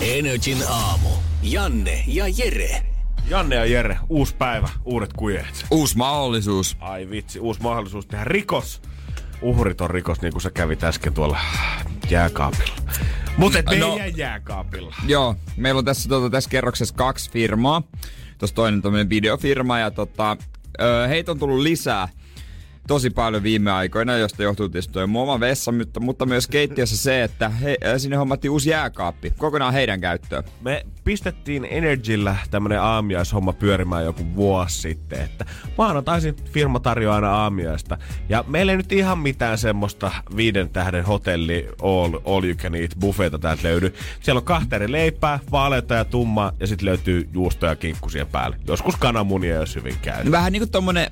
Energin aamu. Janne ja Jere. Janne ja Jere, uusi päivä, uudet kujet. Uusi mahdollisuus. Ai vitsi, uusi mahdollisuus tehdä rikos. Uhrit on rikos, niin kuin sä kävit äsken tuolla jääkaapilla. Mutta et No. jääkaapilla. Joo, meillä on tässä, tota, tässä kerroksessa kaksi firmaa. Tuossa toinen tämmöinen videofirma ja tota, heitä on tullut lisää tosi paljon viime aikoina, josta johtuu tietysti tuo oma vessa, mutta, mutta myös keittiössä se, että he, sinne hommattiin uusi jääkaappi kokonaan heidän käyttöön. Me pistettiin Energyllä tämmönen aamiaishomma pyörimään joku vuosi sitten, että maanantaisin firma tarjoaa aina aamiaista. Ja meillä ei nyt ihan mitään semmoista viiden tähden hotelli all, all you can eat buffeita täältä löydy. Siellä on kahta eri leipää, vaaleita ja tummaa ja sitten löytyy juustoja ja kinkkusia päälle. Joskus kananmunia, jos hyvin käy. Vähän niinku tommonen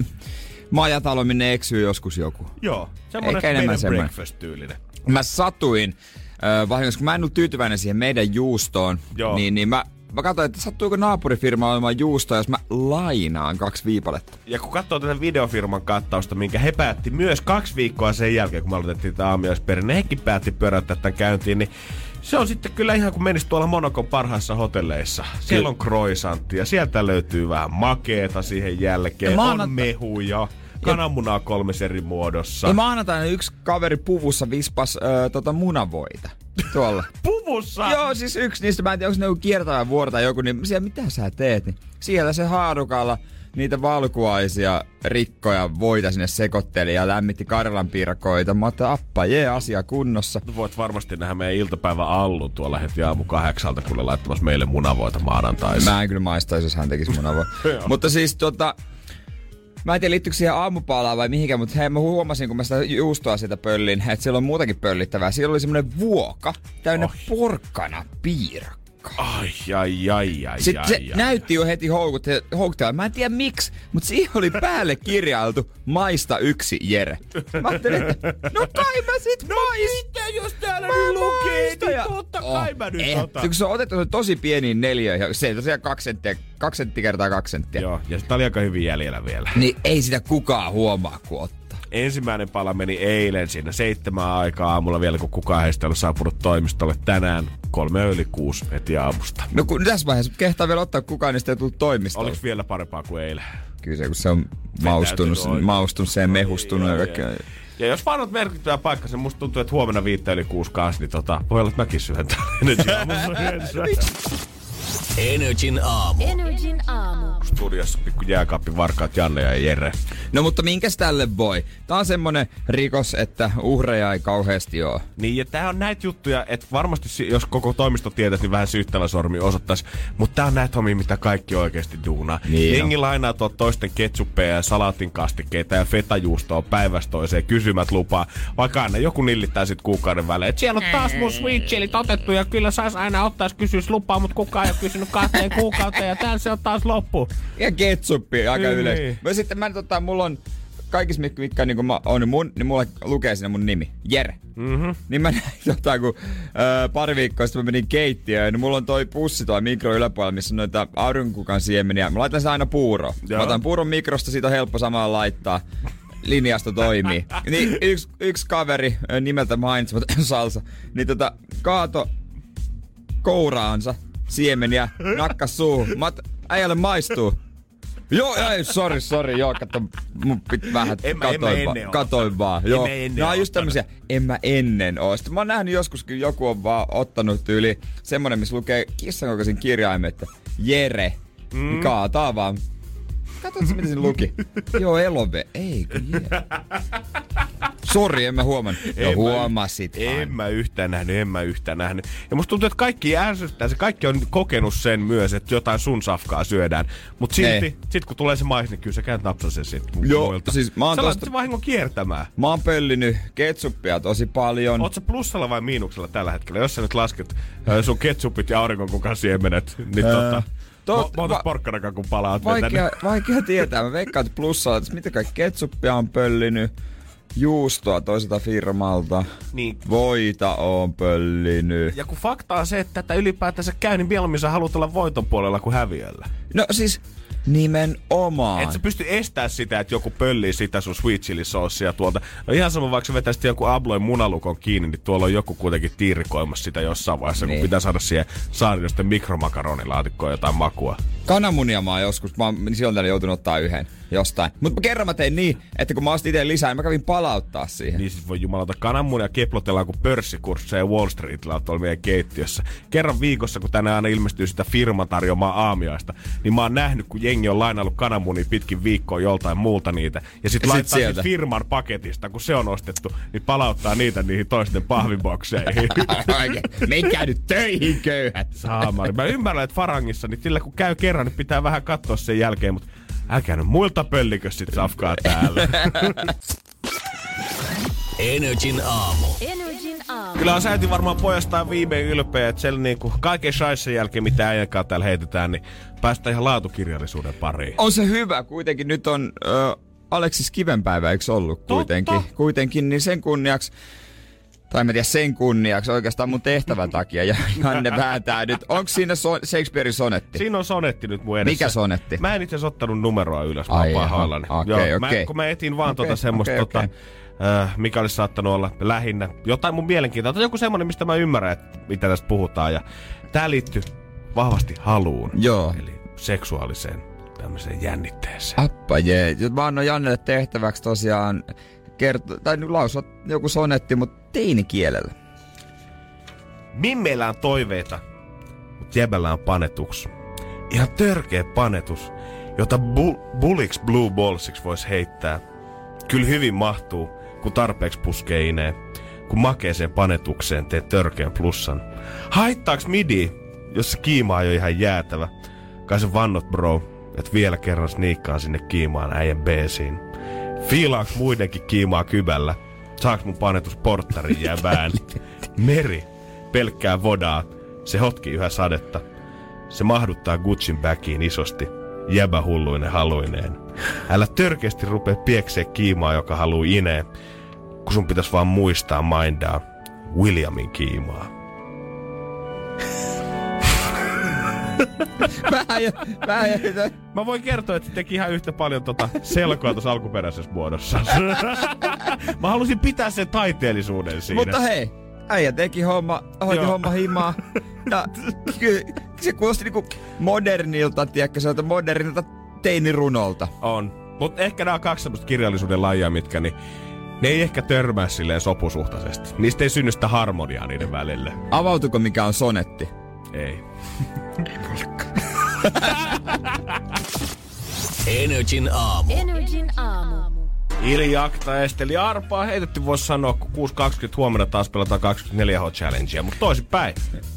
majatalo, minne eksyy joskus joku. Joo, semmonen Eikä enemmän semmoinen. breakfast-tyylinen. Mä satuin, äh, vahingossa kun mä en ollut tyytyväinen siihen meidän juustoon, Joo. niin, niin mä, mä katsoin, että sattuiko naapurifirma olemaan juustoa, jos mä lainaan kaksi viipaletta. Ja kun katsoo tätä videofirman kattausta, minkä he päätti myös kaksi viikkoa sen jälkeen, kun me aloitettiin tämä aamiaisperinne, hekin päätti pyöräyttää tämän käyntiin, niin se on sitten kyllä ihan kuin menisi tuolla Monokon parhaissa hotelleissa. Siellä on croissanttia, sieltä löytyy vähän makeeta siihen jälkeen, Ja on mehuja, kananmunaa kolmes eri muodossa. Ja maanantaina yksi kaveri puvussa vispas äh, tota munavoita tuolla. Puvussa! Joo, siis yksi niistä, mä en tiedä, onko ne joku kiertävä vuoro tai joku, niin siellä, mitä sä teet? Niin siellä se haarukalla niitä valkuaisia rikkoja voita sinne sekoitteli ja lämmitti Karjalan piirakoita. Mä ajattelin, appa, jee, asia kunnossa. Voit varmasti nähdä meidän iltapäivä Allu tuolla heti aamu kahdeksalta, kun laittamassa meille munavoita maanantaisin. Mä en kyllä maistaisi, jos hän tekisi munavoa. mutta siis tota, Mä en tiedä liittyykö siihen aamupalaan vai mihinkään, mutta hei, mä huomasin, kun mä sitä juustoa sitä pöllin, että siellä on muutakin pöllittävää. Siellä oli semmonen vuoka täynnä Oi. porkkana piirakkaa. Ai, ai, ai, ai, Sitten ai, se ai. näytti jo heti houkut- houkuttelevan. Mä en tiedä miksi, mutta siihen oli päälle kirjailtu maista yksi Jere. Mä ajattelin, että no kai mä sit no maistan. Mitä jos täällä Mä nyt lukee, maistan niin ja- totta kai mä nyt Eihän, otan. kun se on otettu tosi pieniin neliöihin, se tosiaan kaksi senttiä, kaksi senttiä kertaa kaksi senttiä. Joo, ja sitä oli aika hyvin jäljellä vielä. Niin ei sitä kukaan huomaa, kun ottaa. Ensimmäinen pala meni eilen siinä seitsemän aikaa aamulla vielä, kun kukaan heistä ei ollut saapunut toimistolle tänään. Kolme yli kuusi heti aamusta. No kun tässä vaiheessa kehtaa vielä ottaa kukaan, niin sitä ei tullut toimistolle. Oliko vielä parempaa kuin eilen? Kyllä se, kun se on maustunut, maustunut se ja mehustunut ja Joo, joo. Ja jos vaan on merkittävä paikka, se musta tuntuu, että huomenna viittä yli kuusi kanssa, niin tota, voi olla, että mäkin syön täällä Energy. Energin aamu. Energin aamu. Studiossa pikku jääkaappi varkaat Janne ja Jere. No mutta minkäs tälle voi? Tää on semmonen rikos, että uhreja ei kauheasti oo. Niin, ja tää on näitä juttuja, että varmasti jos koko toimisto tietäisi, niin vähän syyttävä sormi osoittaisi. Mutta tää on näitä hommia, mitä kaikki oikeasti duunaa. Niin Jengi lainaa tuot toisten ketsuppeja ja salaatin kastikkeita ja fetajuustoa päivästä toiseen kysymät lupaa. Vaikka aina joku nillittää sit kuukauden välein. Et siellä on taas mun sweet chillit otettu ja kyllä sais aina ottaa, jos kysyis lupaa, mutta kukaan ei kysynyt kahteen kuukauteen ja täällä se on taas loppu. Ja ketsuppi aika Niin, niin. Mä sitten mä tota, mulla on kaikissa mitkä, mitkä niin mä on mun, niin mulla lukee siinä mun nimi. Jere. Mm-hmm. Niin mä näin jotain, kun ö, pari viikkoa sitten mä menin keittiöön, niin mulla on toi pussi toi mikro yläpuolella, missä on noita aurinkokukan siemeniä. Mä laitan sen aina puuroon. Joo. Mä otan puuron mikrosta, siitä on helppo samalla laittaa. Linjasto toimii. niin yksi, yksi kaveri nimeltä mainitsematta Salsa, niin tota kaato kouraansa siemeniä, nakkas suuhun. Mä oot, äijälle maistuu. Joo, ei, sori, sori, joo, kato, mun pit vähän En mä- en mä katoin, ennen va- katoin vaan. En Joo, mä ennen nämä on just tämmösiä, en mä ennen oo. Sitten mä oon nähnyt joskus, kun joku on vaan ottanut tyyli semmonen, missä lukee kissan kokoisin kirjaimet, että Jere, mm. niin kaataa vaan. Katsotko, mitä siinä luki? joo, elove, ei kun Jere. Sori, en mä huomannut. No En mä- huomasit En mä yhtään nähnyt, en mä yhtään nähnyt. Ja musta tuntuu, että kaikki ärsyttää se. Kaikki on kokenut sen myös, että jotain sun safkaa syödään. Mut silti, Ei. sit kun tulee se mais, niin kyllä sä käyt napsa sen sit Joo, muilta. siis mä oon sä tosta- vahingon kiertämään. Mä oon pöllinyt ketsuppia tosi paljon. Oot sä plussalla vai miinuksella tällä hetkellä? Jos sä nyt lasket sun ketsupit ja aurinkokukan siemenet, niin Ää, tota... tot- Mo- monta va- porkkanakaan kun palaat Vaikea, vaikea tietää. Mä veikkaan, että plussalla, että mitä kaikki ketsuppia on pöllinyt, juustoa toiselta firmalta, Niin. voita on pöllinyt. Ja kun fakta on se, että tätä ylipäätänsä käy, niin mieluummin sä haluat olla voiton puolella kuin häviöllä. No siis nimenomaan. Et sä pysty estää sitä, että joku pöllii sitä sun sweet chili saucea tuolta. No ihan sama, vaikka sä vetäisit jonkun abloin munalukon kiinni, niin tuolla on joku kuitenkin tiirikoimassa sitä jossain vaiheessa, niin. Kun pitää saada siihen saarinosten mikromakaronilaatikkoon jotain makua. Kananmunia mä oon joskus, mä oon niin silloin joutunut ottaa yhden jostain. Mutta kerran mä tein niin, että kun mä ostin itse lisää, niin mä kävin palauttaa siihen. Niin siis voi jumalauta kananmunia keplotellaan kuin pörssikursseja Wall Streetillä on tuolla meidän keittiössä. Kerran viikossa, kun tänne aina ilmestyy sitä firman tarjoamaa aamiaista, niin mä oon nähnyt, kun jengi on lainannut kananmunia pitkin viikkoa joltain muulta niitä. Ja sit Ja sit laittaa sit sieltä. firman paketista, kun se on ostettu, niin palauttaa niitä niihin toisten pahvibokseihin. Menkää nyt töihin köyhät. Saamari. Mä ymmärrän, että Farangissa, niin sillä kun käy kerran, niin pitää vähän katsoa sen jälkeen, mutta älkää nyt muilta pöllikö sit safkaa täällä. Energin aamu. Energin aamu. Kyllä on säyti varmaan pojastaan viimein ylpeä, että siellä niinku kaiken shaisen jälkeen, mitä äijänkaan täällä heitetään, niin päästään ihan laatukirjallisuuden pariin. On se hyvä. Kuitenkin nyt on ö, Aleksis Kivenpäivä, eikö ollut kuitenkin? Totta. Kuitenkin, niin sen kunniaksi tai mä tiedä sen kunniaksi oikeastaan mun tehtävän takia ja Janne vääntää nyt. Onko siinä so- Shakespearein sonetti? Siinä on sonetti nyt mun edessä. Mikä sonetti? Mä en itse asiassa ottanut numeroa ylös, mä Ai oon pahoillani. Okei, Joo, mä, okei. kun mä etin vaan Okei, tota semmoista, okei, tota, okei. Äh, mikä olisi saattanut olla lähinnä jotain mun mielenkiintoa. Tai joku semmonen, mistä mä ymmärrän, että mitä tästä puhutaan. Ja tää liittyy vahvasti haluun. Joo. Eli seksuaaliseen tämmöiseen jännitteeseen. Appa jee. Mä annoin Jannelle tehtäväksi tosiaan kerto- tai nyt lausua joku sonetti, mutta teinikielellä. Mimmeillä on toiveita, mutta jäbällä on panetuks. Ihan törkeä panetus, jota bu- Bullix Blue Ballsiksi voisi heittää. Kyllä hyvin mahtuu, kun tarpeeksi puskee ineen. Kun makeeseen panetukseen teet törkeän plussan. Haittaaks midi, jos se kiima on jo ihan jäätävä? Kai se vannot bro, että vielä kerran sniikkaan sinne kiimaan äijän beesiin. Fiilaaks muidenkin kiimaa kybällä? Saaks mun panetus porttarin jäbään? Meri, pelkkää vodaa. Se hotki yhä sadetta. Se mahduttaa Gucciin backiin isosti. Jäbä hulluinen haluineen. Älä törkeästi rupee pieksee kiimaa, joka haluu ineen. Kun sun pitäis vaan muistaa mindaa Williamin kiimaa. Vähän jo, vähän jo. Mä voin kertoa, että se teki ihan yhtä paljon tota selkoa tuossa alkuperäisessä muodossa. Mä halusin pitää sen taiteellisuuden siinä. Mutta hei, äijä teki homma, hoiti Joo. homma himaa. Ja se kuulosti niinku modernilta, tiedätkö, sieltä modernilta teinirunolta. On. Mutta ehkä nämä on kaksi semmoista kirjallisuuden lajia, mitkä niin ne ei ehkä törmää silleen sopusuhtaisesti. Niistä ei synny sitä harmoniaa niiden välille. Avautuko mikä on sonetti? Ei. Energin aamu. Energin aamu. Iljakta Esteli Arpaa heitetty voisi sanoa, kun 6.20 huomenna taas pelataan 24 h challengea, mutta toisinpäin.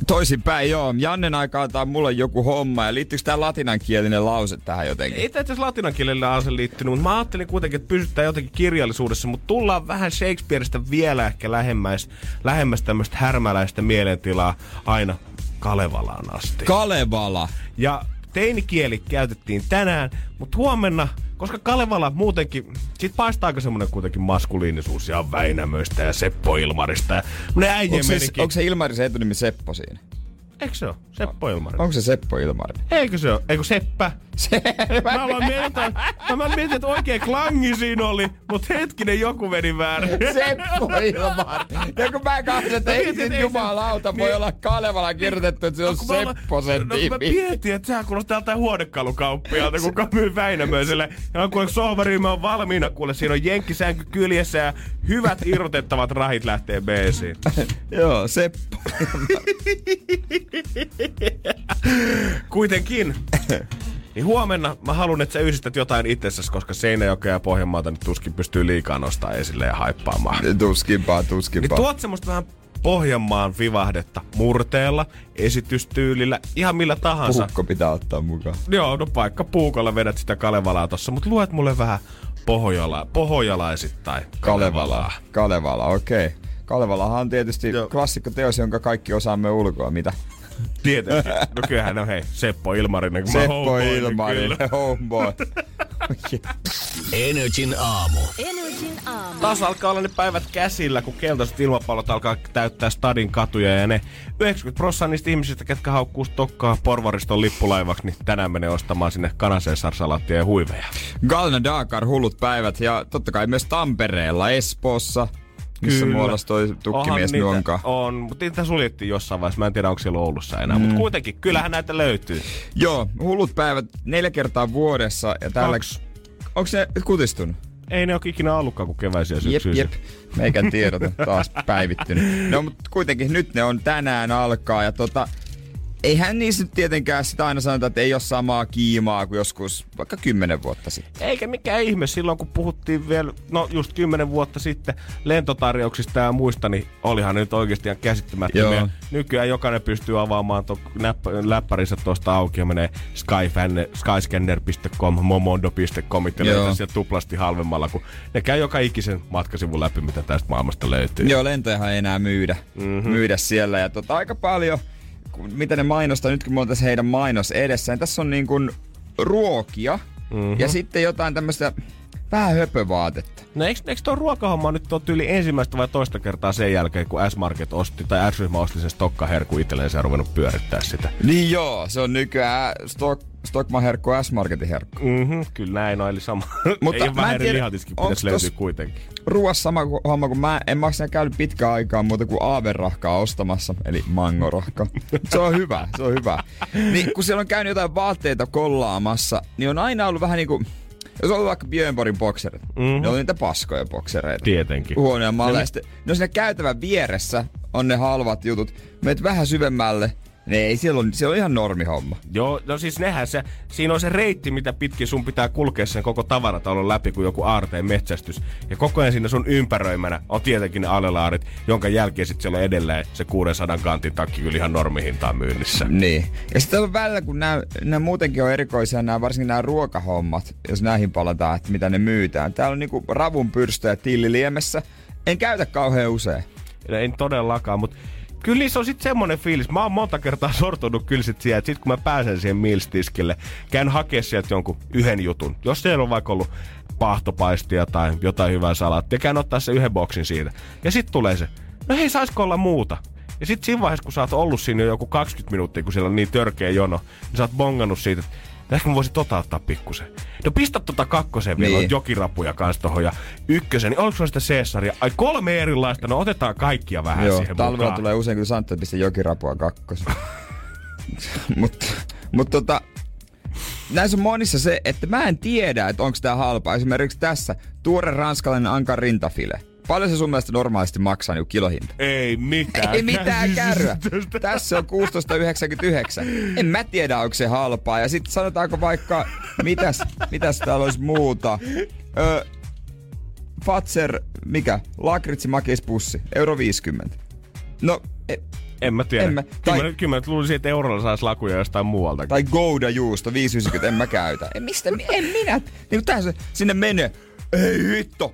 Toisinpäin, joo. Jannen aikaa tää on mulle joku homma. Ja liittyykö tää latinankielinen lause tähän jotenkin? Ei itse asiassa latinan kielellä ase liittynyt, mutta mä ajattelin kuitenkin, että pysytään jotenkin kirjallisuudessa, mutta tullaan vähän Shakespeareista vielä ehkä lähemmäs, lähemmäs tämmöistä härmäläistä mielentilaa aina Kalevalaan asti. Kalevala. Ja teinikieli käytettiin tänään, mutta huomenna, koska Kalevala muutenkin, sit paistaa aika semmonen kuitenkin maskuliinisuus ja Väinämöistä ja Seppo Ilmarista ja ne äijien Onko se, onko se Ilmarisen etunimi Seppo siinä? Eikö se ole? Seppo Ilmarinen. Onko se Seppo Ilmarinen? Eikö se ole? Eikö Seppä? Se, Mä aloin miettiä, mä mietin, että oikein klangi siinä oli, mutta hetkinen joku meni väärin. Seppo Ilmarinen. Ja kun mä katson, että Mä ei mietin, sit jumalauta voi niin. olla Kalevala kirjoitettu, että se on kun mä aloin- Seppo sen no, kun mä mietin, että sehän kuulostaa tältä huonekalukauppialta, kuka myy Väinämöiselle. Ja kuule sohvaryhmä on valmiina, kuule siinä on jenkkisänky kyljessä ja hyvät irrotettavat rahit lähtee beesiin. Joo, Seppo. Kuitenkin Niin huomenna mä haluan, että sä yhdistät jotain itsessäsi, koska Seinäjokea ja Pohjanmaata nyt tuskin pystyy liikaa nostaa esille ja haippaamaan. Tuskinpaa, Niin tuskinpaa. tuot semmoista vähän Pohjanmaan vivahdetta murteella, esitystyylillä, ihan millä tahansa. Puhukko pitää ottaa mukaan. Joo, no paikka puukolla vedät sitä Kalevalaa tossa, mutta luet mulle vähän pohjola, pohojalaisittain. Kalevalaa. Kalevala, okei. Okay. Kalevalahan on tietysti Joo. klassikko teos, jonka kaikki osaamme ulkoa. Mitä? Tietenkin. No kyllähän no hei, Seppo Ilmarinen. kun Seppo homeboy, niin Ilmarinen, kyllä. homeboy. Energin aamu. Energin aamu. Taas alkaa olla ne päivät käsillä, kun keltaiset ilmapallot alkaa täyttää stadin katuja ja ne 90 prosenttia niistä ihmisistä, ketkä haukkuu stokkaa porvariston lippulaivaksi, niin tänään menee ostamaan sinne kanaseensarsalaattia ja huiveja. Galna Dakar, hullut päivät ja totta kai myös Tampereella, Espoossa, missä Kyllä. toi tukkimies Onhan onkaan. On, mutta niitä suljettiin jossain vaiheessa. Mä en tiedä, onko siellä Oulussa enää. Mm. Mutta kuitenkin, kyllähän näitä löytyy. Joo, hullut päivät neljä kertaa vuodessa ja täällä... Kaksi. Onko ne kutistunut? Ei ne ole ikinä ollutkaan kuin keväisiä Jep, syksyisiä. jep. Meikän tiedot on taas päivittynyt. No, mutta kuitenkin nyt ne on tänään alkaa ja tota, eihän niissä nyt tietenkään sitä aina sanota, että ei ole samaa kiimaa kuin joskus vaikka kymmenen vuotta sitten. Eikä mikään ihme, silloin kun puhuttiin vielä, no just kymmenen vuotta sitten lentotarjouksista ja muista, niin olihan nyt oikeasti ihan käsittämättömiä. Joo. Nykyään jokainen pystyy avaamaan to, näpp, läppärinsä tuosta auki ja menee skyscanner.com, momondo.com ja sieltä tuplasti halvemmalla, kun ne käy joka ikisen matkasivun läpi, mitä tästä maailmasta löytyy. Joo, lentojahan ei enää myydä, mm-hmm. myydä siellä ja tota, aika paljon, mitä ne mainostaa, nyt kun me on tässä heidän mainos edessä, niin tässä on niin kuin ruokia mm-hmm. ja sitten jotain tämmöistä vähän höpövaatetta. No eikö, eikö tuo ruokahomma nyt ole tyyli ensimmäistä vai toista kertaa sen jälkeen, kun S-Market osti, tai S-ryhmä osti sen stokkaherku itselleen ja ruvennut pyörittää sitä? Niin joo, se on nykyään Stock, Stockman herkku S-Marketin herkku. Mhm, kyllä näin on, eli sama. Mutta Ei mä en tiedä, lihatiskin pitäisi löytyä kuitenkin. Ruuassa sama ku- homma, kun mä en maksa käynyt pitkään aikaa muuta kuin aaverahkaa ostamassa, eli mangorahka. Se on hyvä, se on hyvä. Niin kun siellä on käynyt jotain vaatteita kollaamassa, niin on aina ollut vähän niinku, jos on vaikka Björnborgin bokserit, mm-hmm. ne on niitä paskoja boksereita. Tietenkin. Huonoja malleja. Sitten, no siinä käytävän vieressä on ne halvat jutut. Meet vähän syvemmälle, ne ei, siellä on, se on ihan normihomma. Joo, no siis nehän se, siinä on se reitti, mitä pitkin sun pitää kulkea sen koko tavaratalon läpi kuin joku aarteen metsästys. Ja koko ajan siinä sun ympäröimänä on tietenkin ne alelaarit, jonka jälkeen sitten siellä on edelleen se 600 kantin takki kyllä ihan normihintaan myynnissä. Niin. Ja sitten on välillä, kun nämä, nämä muutenkin on erikoisia, nämä, varsinkin nämä ruokahommat, jos näihin palataan, että mitä ne myytään. Täällä on niinku ravunpyrstöjä tilliliemessä. En käytä kauhean usein. Ja En todellakaan, mutta kyllä se on sitten semmonen fiilis. Mä oon monta kertaa sortunut kyllä sit siihen, että sit kun mä pääsen siihen Mills-tiskille, käyn hakea sieltä jonkun yhden jutun. Jos siellä on vaikka ollut pahtopaistia tai jotain hyvää salaattia, käyn ottaa se yhden boksin siitä. Ja sitten tulee se, no hei, saisko olla muuta? Ja sitten siinä vaiheessa, kun sä oot ollut siinä jo joku 20 minuuttia, kun siellä on niin törkeä jono, niin sä oot bongannut siitä, että ehkä mä voisin tota ottaa pikkusen. No pistä tota kakkosen vielä, Niin. on jokirapuja kans tohon ja ykkösen, niin oliko sulla sitä Caesaria? Ai kolme erilaista, no otetaan kaikkia vähän Joo, siihen talvella mukaan. tulee usein, kun Santta pistä jokirapua kakkosen. Mutta mut tota, näissä on monissa se, että mä en tiedä, että onko tää halpaa. Esimerkiksi tässä tuore ranskalainen ankan rintafile. Paljon se sun mielestä normaalisti maksaa niin kilohinta? Ei mitään. Ei mitään kärryä. käsitystä. Tässä on 16,99. En mä tiedä, onko se halpaa. Ja sitten sanotaanko vaikka, mitäs, mitäs täällä olisi muuta. Ö, Fatser, mikä? Lakritsi makispussi, euro 50. No, e, En mä tiedä. En mä- Kyllä, tai- mä, kyllä mä luulisin, että eurolla saisi lakuja jostain muualta. tai Gouda juusto, 5,90, en mä käytä. En, mistä, en minä. Niin tässä sinne menee. Ei hitto.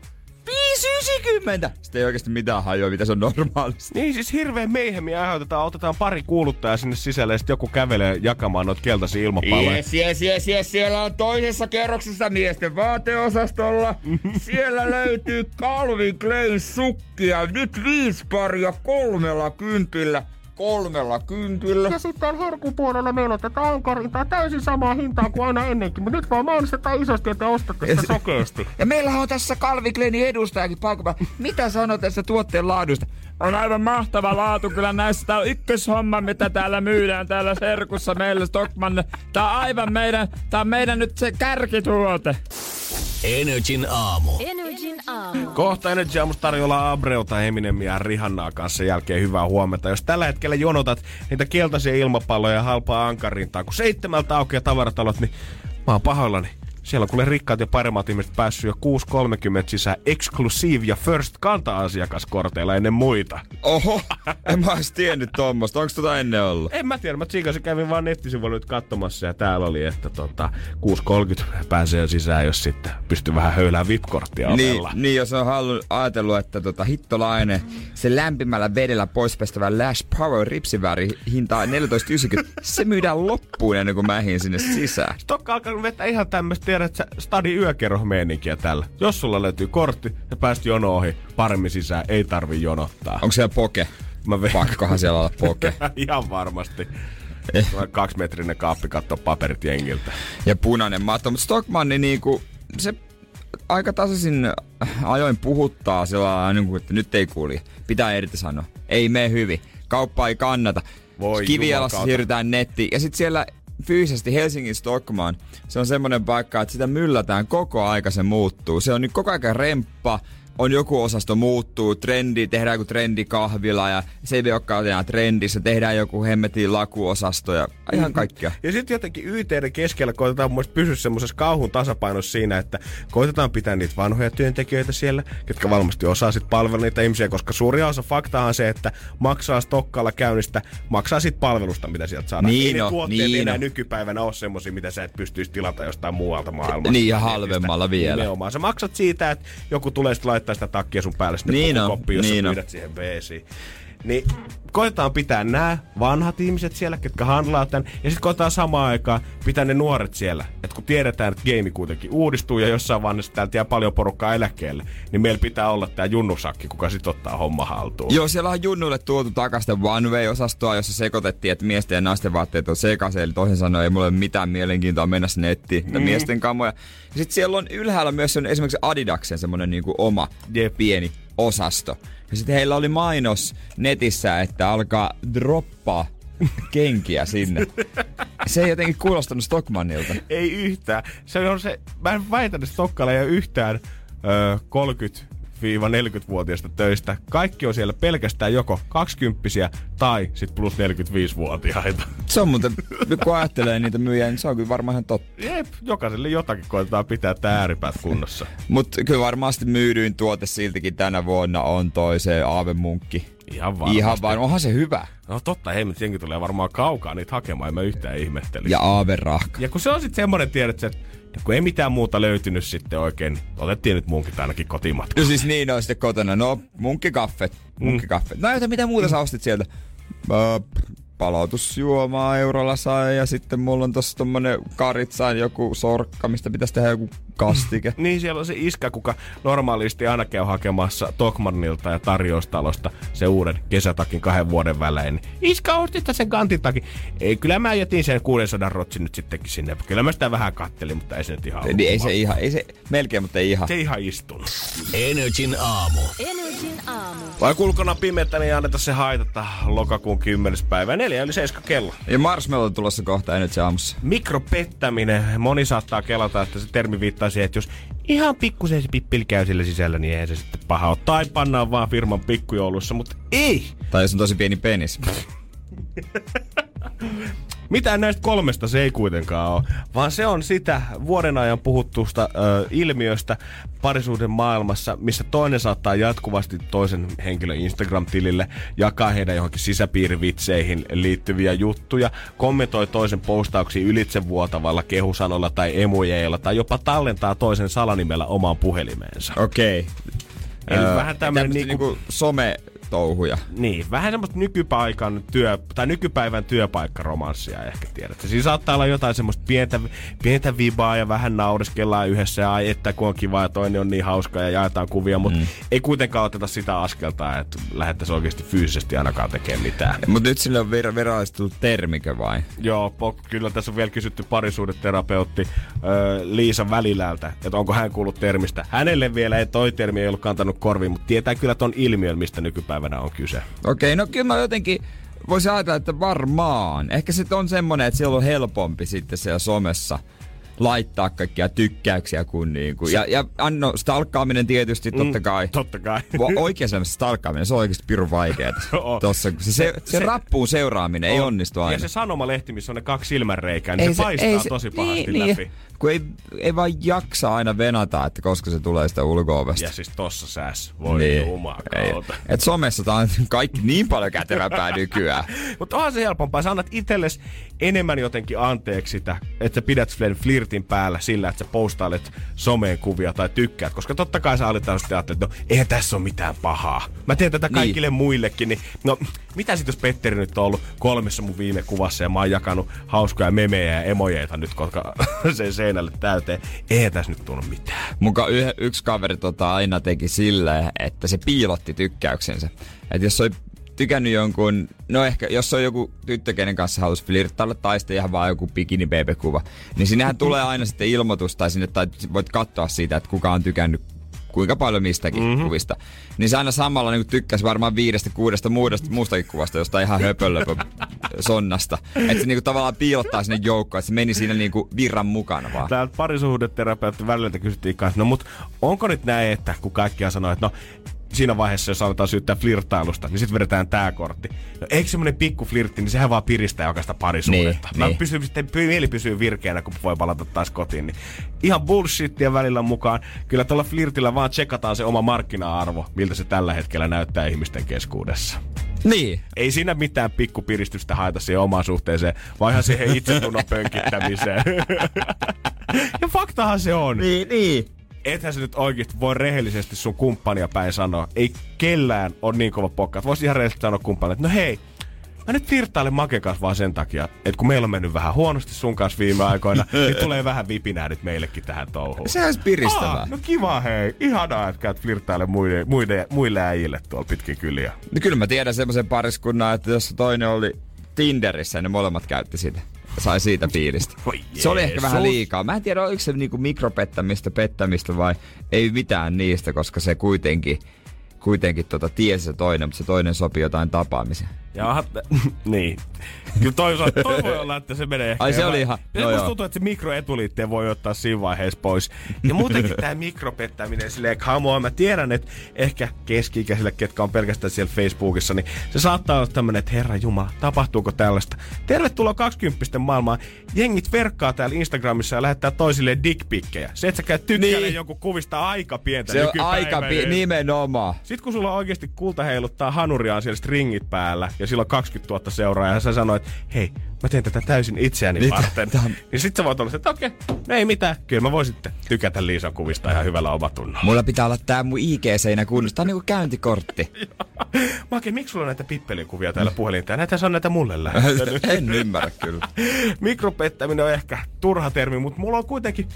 5,90! Sitten ei oikeasti mitään hajoa, mitä se on normaalisti. Niin siis hirveän meihemiä aiheutetaan. Otetaan pari kuuluttajaa sinne sisälle ja sitten joku kävelee jakamaan noita keltaisia ilmapalloja. Yes, yes, yes, yes. Siellä on toisessa kerroksessa miesten vaateosastolla. Siellä löytyy Calvin Klein sukkia. Nyt viisi paria kolmella kympillä. Kolmella kympillä. Ja sitten herkupuolella meillä on tätä ankarintaa täysin samaa hintaa kuin aina ennenkin, mutta nyt vaan mainostetaan isosti, että ostatte sitä sokeasti. Ja meillähän on tässä Calvin Kleinin edustajakin paikalla. Mitä sanot tästä tuotteen laadusta? On aivan mahtava laatu kyllä näissä. Tää on ykköshomma, mitä täällä myydään täällä Serkussa meillä Stockmanne. Tää on aivan meidän, tää on meidän nyt se kärkituote. Energin aamu. Energin aamu. Kohta Energy Aamussa tarjolla Abreuta, Eminemia ja Rihannaa kanssa jälkeen hyvää huomenta. Jos tällä hetkellä jonotat niitä keltaisia ilmapalloja ja halpaa ankarintaa, kun seitsemältä aukeaa tavaratalot, niin mä oon pahoillani. Siellä on kuule rikkaat ja paremmat ihmiset päässyt jo 6.30 sisään Exclusive ja First kanta-asiakaskorteilla ennen muita. Oho, en mä ois tiennyt tommosta. Onks tota ennen ollut? En mä tiedä, mä tsiikasin kävin vaan nettisivuilla nyt katsomassa ja täällä oli, että tota, 6.30 pääsee sisään, jos sitten pystyy vähän höylään VIP-korttia Niin, niin, jos on halu, ajatellut, että tota, hittolainen, se lämpimällä vedellä poispestävä Lash Power ripsiväri hintaa 14,90, se myydään loppuun ennen kuin mä sinne sisään. Stokka alkaa vetää ihan tämmöistä, tiedät sä, stadi yökerhomeeninkiä tällä. Jos sulla löytyy kortti ja pääst jono ohi, paremmin sisään, ei tarvi jonottaa. Onko siellä poke? Mä ve- Pakkohan siellä olla poke. ihan varmasti. Eh. Kaksimetrinen kaappi kattoo paperit jengiltä. ja punainen matto. Mutta Stockmanni niinku, se aika tasaisin ajoin puhuttaa sillä niin kuin, että nyt ei kuuli. Pitää irtisanoa. Ei mene hyvin. Kauppa ei kannata. Voi Kivijalassa jumakauta. siirrytään nettiin. Ja sitten siellä fyysisesti Helsingin Stockman, se on semmoinen paikka, että sitä myllätään koko aika, se muuttuu. Se on nyt koko ajan remppa, on joku osasto muuttuu, trendi, tehdään joku trendikahvila ja se ei olekaan enää trendissä, tehdään joku hemmetin lakuosasto ja ihan kaikkea. Ja sitten jotenkin YTiden keskellä koitetaan mun pysyä semmoisessa kauhun tasapainossa siinä, että koitetaan pitää niitä vanhoja työntekijöitä siellä, jotka varmasti osaa sit palvella niitä ihmisiä, koska suuri osa faktaa on se, että maksaa stokkalla käynnistä, maksaa sit palvelusta, mitä sieltä saadaan. Niin ne on, tuotteet niin enää on. nykypäivänä ole semmosia, mitä sä et pystyisi tilata jostain muualta maailmasta. Niin, ja halvemmalla vielä. Nimenomaan. Sä maksat siitä, että joku tulee sitten sitä takkia sun päälle sinne Niin on, koppiin, jos niin sä on. pyydät siihen beesiin. Niin koetaan pitää nämä vanhat ihmiset siellä, ketkä handlaa tän, ja sitten koetaan samaan aikaan pitää ne nuoret siellä. Et kun tiedetään, että game kuitenkin uudistuu ja jossain vaiheessa täältä jää paljon porukkaa eläkkeelle, niin meillä pitää olla tämä junnusakki, kuka sitten ottaa homma haltuun. Joo, siellä on junnuille tuotu takaisin One Way-osastoa, jossa sekoitettiin, että miesten ja naisten vaatteet on sekaisin. Eli toisin sanoen ei mulle ole mitään mielenkiintoa mennä sinne nettiin mm. miesten kamoja. Ja sitten siellä on ylhäällä myös sen, esimerkiksi Adidaksen semmonen niinku oma Jep. pieni osasto. Ja sitten heillä oli mainos netissä, että alkaa droppaa kenkiä sinne. Se ei jotenkin kuulostanut Stockmannilta. Ei yhtään. Se on se, mä en väitä, että Stockalla ei ole yhtään öö, 30 40-vuotiaista töistä. Kaikki on siellä pelkästään joko 20 tai sit plus 45-vuotiaita. Se on muuten, kun ajattelee niitä myyjiä, niin se on kyllä varmaan ihan totta. Jep, jokaiselle jotakin koetetaan pitää tämä ääripäät kunnossa. Mutta kyllä varmasti myydyin tuote siltikin tänä vuonna on toi se aavemunkki. Ihan varmasti. Ihan vaan, onhan se hyvä. No totta, hei, mutta jengi tulee varmaan kaukaa niitä hakemaan, en mä yhtään ihmetteli. Ja aaverahka. ja kun se on sitten semmonen, tiedät että kun ei mitään muuta löytynyt sitten oikein, niin otettiin nyt munkit ainakin kotimatka. No siis niin on sitten kotona. No, munkkikaffet. Munkkikaffet. No joten mitä muuta sä ostit sieltä? Öö, palautusjuomaa eurolla sai ja sitten mulla on tossa tommonen karitsaan joku sorkka, mistä pitäisi tehdä joku kastike. Niin, siellä on se iskä, kuka normaalisti aina käy hakemassa Tokmannilta ja tarjoustalosta se uuden kesätakin kahden vuoden välein. Niin, Iskä, ostitko sen kantitakin? Ei, kyllä mä jätin sen 600 rotsin nyt sittenkin sinne. Kyllä mä sitä vähän kattelin, mutta ei se nyt ihan. Niin ei se ihan, ei se, melkein, mutta ei ihan. Se ei ihan istunut. Energin aamu. Energin aamu. Vai kulkona pimeätä, niin ei anneta se haitata lokakuun 10. päivä. 4 yli 7 kello. Ja Marshmallow on tulossa kohta ei nyt se aamussa. Mikropettäminen. Moni saattaa kelata, että se termi viittaa siihen, että jos ihan pikkusen se pippeli käy sillä sisällä, niin eihän se sitten paha ole. Tai pannaan vaan firman pikkujoulussa, mutta ei! Tai jos on tosi pieni penis. Mitään näistä kolmesta se ei kuitenkaan ole, vaan se on sitä vuoden ajan puhuttusta ö, ilmiöstä parisuuden maailmassa, missä toinen saattaa jatkuvasti toisen henkilön Instagram-tilille jakaa heidän johonkin sisäpiirivitseihin liittyviä juttuja, kommentoi toisen postauksiin ylitsevuotavalla kehusanolla tai emojeilla tai jopa tallentaa toisen salanimellä omaan puhelimeensa. Okei. Okay. Eli vähän tämmönen niinku, niinku some touhuja. Niin, vähän semmoista nykypaikan työ, tai nykypäivän työpaikkaromanssia ehkä tiedätte. Siinä saattaa olla jotain semmoista pientä, pientä vibaa ja vähän naureskellaan yhdessä ja ai että kun on kiva ja toinen on niin hauska ja jaetaan kuvia, mutta mm. ei kuitenkaan oteta sitä askelta, että lähdettäisiin oikeasti fyysisesti ainakaan tekemään mitään. Mutta nyt sille on vir- virallisesti tullut termikö vai? Joo, po, kyllä tässä on vielä kysytty parisuudeterapeutti ö, Liisa Välilältä, että onko hän kuullut termistä. Hänelle vielä ei toi termi ei ollut kantanut korviin, mutta tietää kyllä ton ilmiön, mistä nykypäivänä nykypäivänä on kyse. Okei, no kyllä mä jotenkin voisin ajatella, että varmaan. Ehkä se on semmonen, että siellä on helpompi sitten siellä somessa laittaa kaikkia tykkäyksiä kuin niinku. Ja, ja anno, stalkkaaminen tietysti totta kai. Mm, totta kai. Oikeassa elämässä stalkkaaminen, se on oikeasti pirun vaikeeta. On. Tossa, kun se, se, se, se, rappuun seuraaminen ei On. onnistu Ja aina. se sanomalehti, missä on ne kaksi silmänreikää, niin se, paistaa tosi pahasti niin, läpi. Niin, kun ei, ei vaan jaksa aina venata, että koska se tulee sitä ulko-ovesta. Ja siis tossa sääs. Voi niin. niin. jumakauta. Et somessa tää on kaikki niin paljon kätevämpää nykyään. Mutta onhan se helpompaa. Sä annat itsellesi enemmän jotenkin anteeksi sitä, että sä pidät sen flirtin päällä sillä, että sä postailet someen kuvia tai tykkäät. Koska totta kai sä aletaan sitten no eihän tässä ole mitään pahaa. Mä teen tätä kaikille niin. muillekin, niin no mitä sit jos Petteri nyt on ollut kolmessa mun viime kuvassa ja mä oon jakanut hauskoja memejä ja emojeita nyt, koska sen seinälle täyteen. Eihän tässä nyt tullut mitään. Muka yh, yksi kaveri tota aina teki silleen, että se piilotti tykkäyksensä. Että jos oli tykännyt jonkun, no ehkä jos on joku tyttö, kenen kanssa halusi flirttailla tai sitten ihan vaan joku bikini kuva niin sinnehän tulee aina sitten ilmoitus tai sinne tai voit katsoa siitä, että kuka on tykännyt kuinka paljon mistäkin mm-hmm. kuvista. Niin se aina samalla niin tykkäsi varmaan viidestä, kuudesta muudesta, muustakin kuvasta, josta ihan höpölöpö sonnasta. Että se niin tavallaan piilottaa sinne joukkoon, että se meni siinä niin virran mukana vaan. Täältä parisuhdeterapeutti väliltä kysyttiin kanssa, no mut onko nyt näin, että kun kaikkia sanoo, että no siinä vaiheessa, jos aletaan syyttää flirttailusta, niin sitten vedetään tää kortti. No eikö semmonen pikku flirtti, niin sehän vaan piristää jokaista parisuudetta. Niin, Mä niin. pysyn sitten, mieli pysyy virkeänä, kun voi palata taas kotiin. Niin ihan bullshittia välillä mukaan. Kyllä tuolla flirtillä vaan tsekataan se oma markkina-arvo, miltä se tällä hetkellä näyttää ihmisten keskuudessa. Niin. Ei siinä mitään pikkupiristystä haeta siihen omaan suhteeseen, vaan ihan siihen itsetunnon pönkittämiseen. ja faktahan se on. Niin, niin. Ethän se nyt oikeasti voi rehellisesti sun kumppania päin sanoa. Ei kellään on niin kova pokka. Voisi ihan rehellisesti sanoa kumppanille, että no hei, mä nyt flirttailen Maken kanssa vaan sen takia, että kun meillä on mennyt vähän huonosti sun kanssa viime aikoina, niin tulee vähän vipinää nyt meillekin tähän touhuun. Se olisi piristävää. Aa, no kiva hei. Ihanaa, että käyt flirttailemaan muille, muille, muille äijille tuolla pitkin kyliä. No kyllä mä tiedän semmoisen pariskunnan, että jos toinen oli Tinderissä, niin molemmat käytti sitä. Sai siitä fiilistä. Voi Se oli ehkä vähän liikaa. Mä en tiedä, oliko se niinku mikropettämistä, pettämistä vai ei mitään niistä, koska se kuitenkin, kuitenkin tota, tiesi se toinen, mutta se toinen sopii jotain tapaamisia. Ja aha, niin. Kyllä toisaalta toi voi olla, että se menee ehkä Ai, se oli ihan- Ja no musta tuntuu, että se mikroetuliitteen voi ottaa siinä vaiheessa pois. Ja muutenkin tämä mikropettäminen silleen, on, mä tiedän, että ehkä keski-ikäisille, ketkä on pelkästään siellä Facebookissa, niin se saattaa olla tämmönen, että herra jumala, tapahtuuko tällaista? Tervetuloa 20 maailmaan. Jengit verkkaa täällä Instagramissa ja lähettää toisille dickpikkejä. Se, että sä käyt tykkäilemään Niin. jonkun kuvista aika pientä Se on aika pi- nimenomaan. Sitten kun sulla oikeasti kulta heiluttaa hanuriaan siellä stringit päällä ja sillä on 20 000 seuraajaa ja sä sanoit, hei, mä teen tätä täysin itseäni Niin, varten. tää on- Niin sit sä voit olla se, että okei, no ei mitään. Kyllä mä voin sitten tykätä Liisan kuvista ihan hyvällä omatunnolla. Mulla pitää olla tää mun IG-seinä kunnossa. Tää on niinku käyntikortti. Make, miksi sulla on näitä pippelikuvia täällä puhelinta? Näitä on näitä mulle lähettänyt. en ymmärrä kyllä. Mikropettäminen on ehkä turha termi, mutta mulla on kuitenkin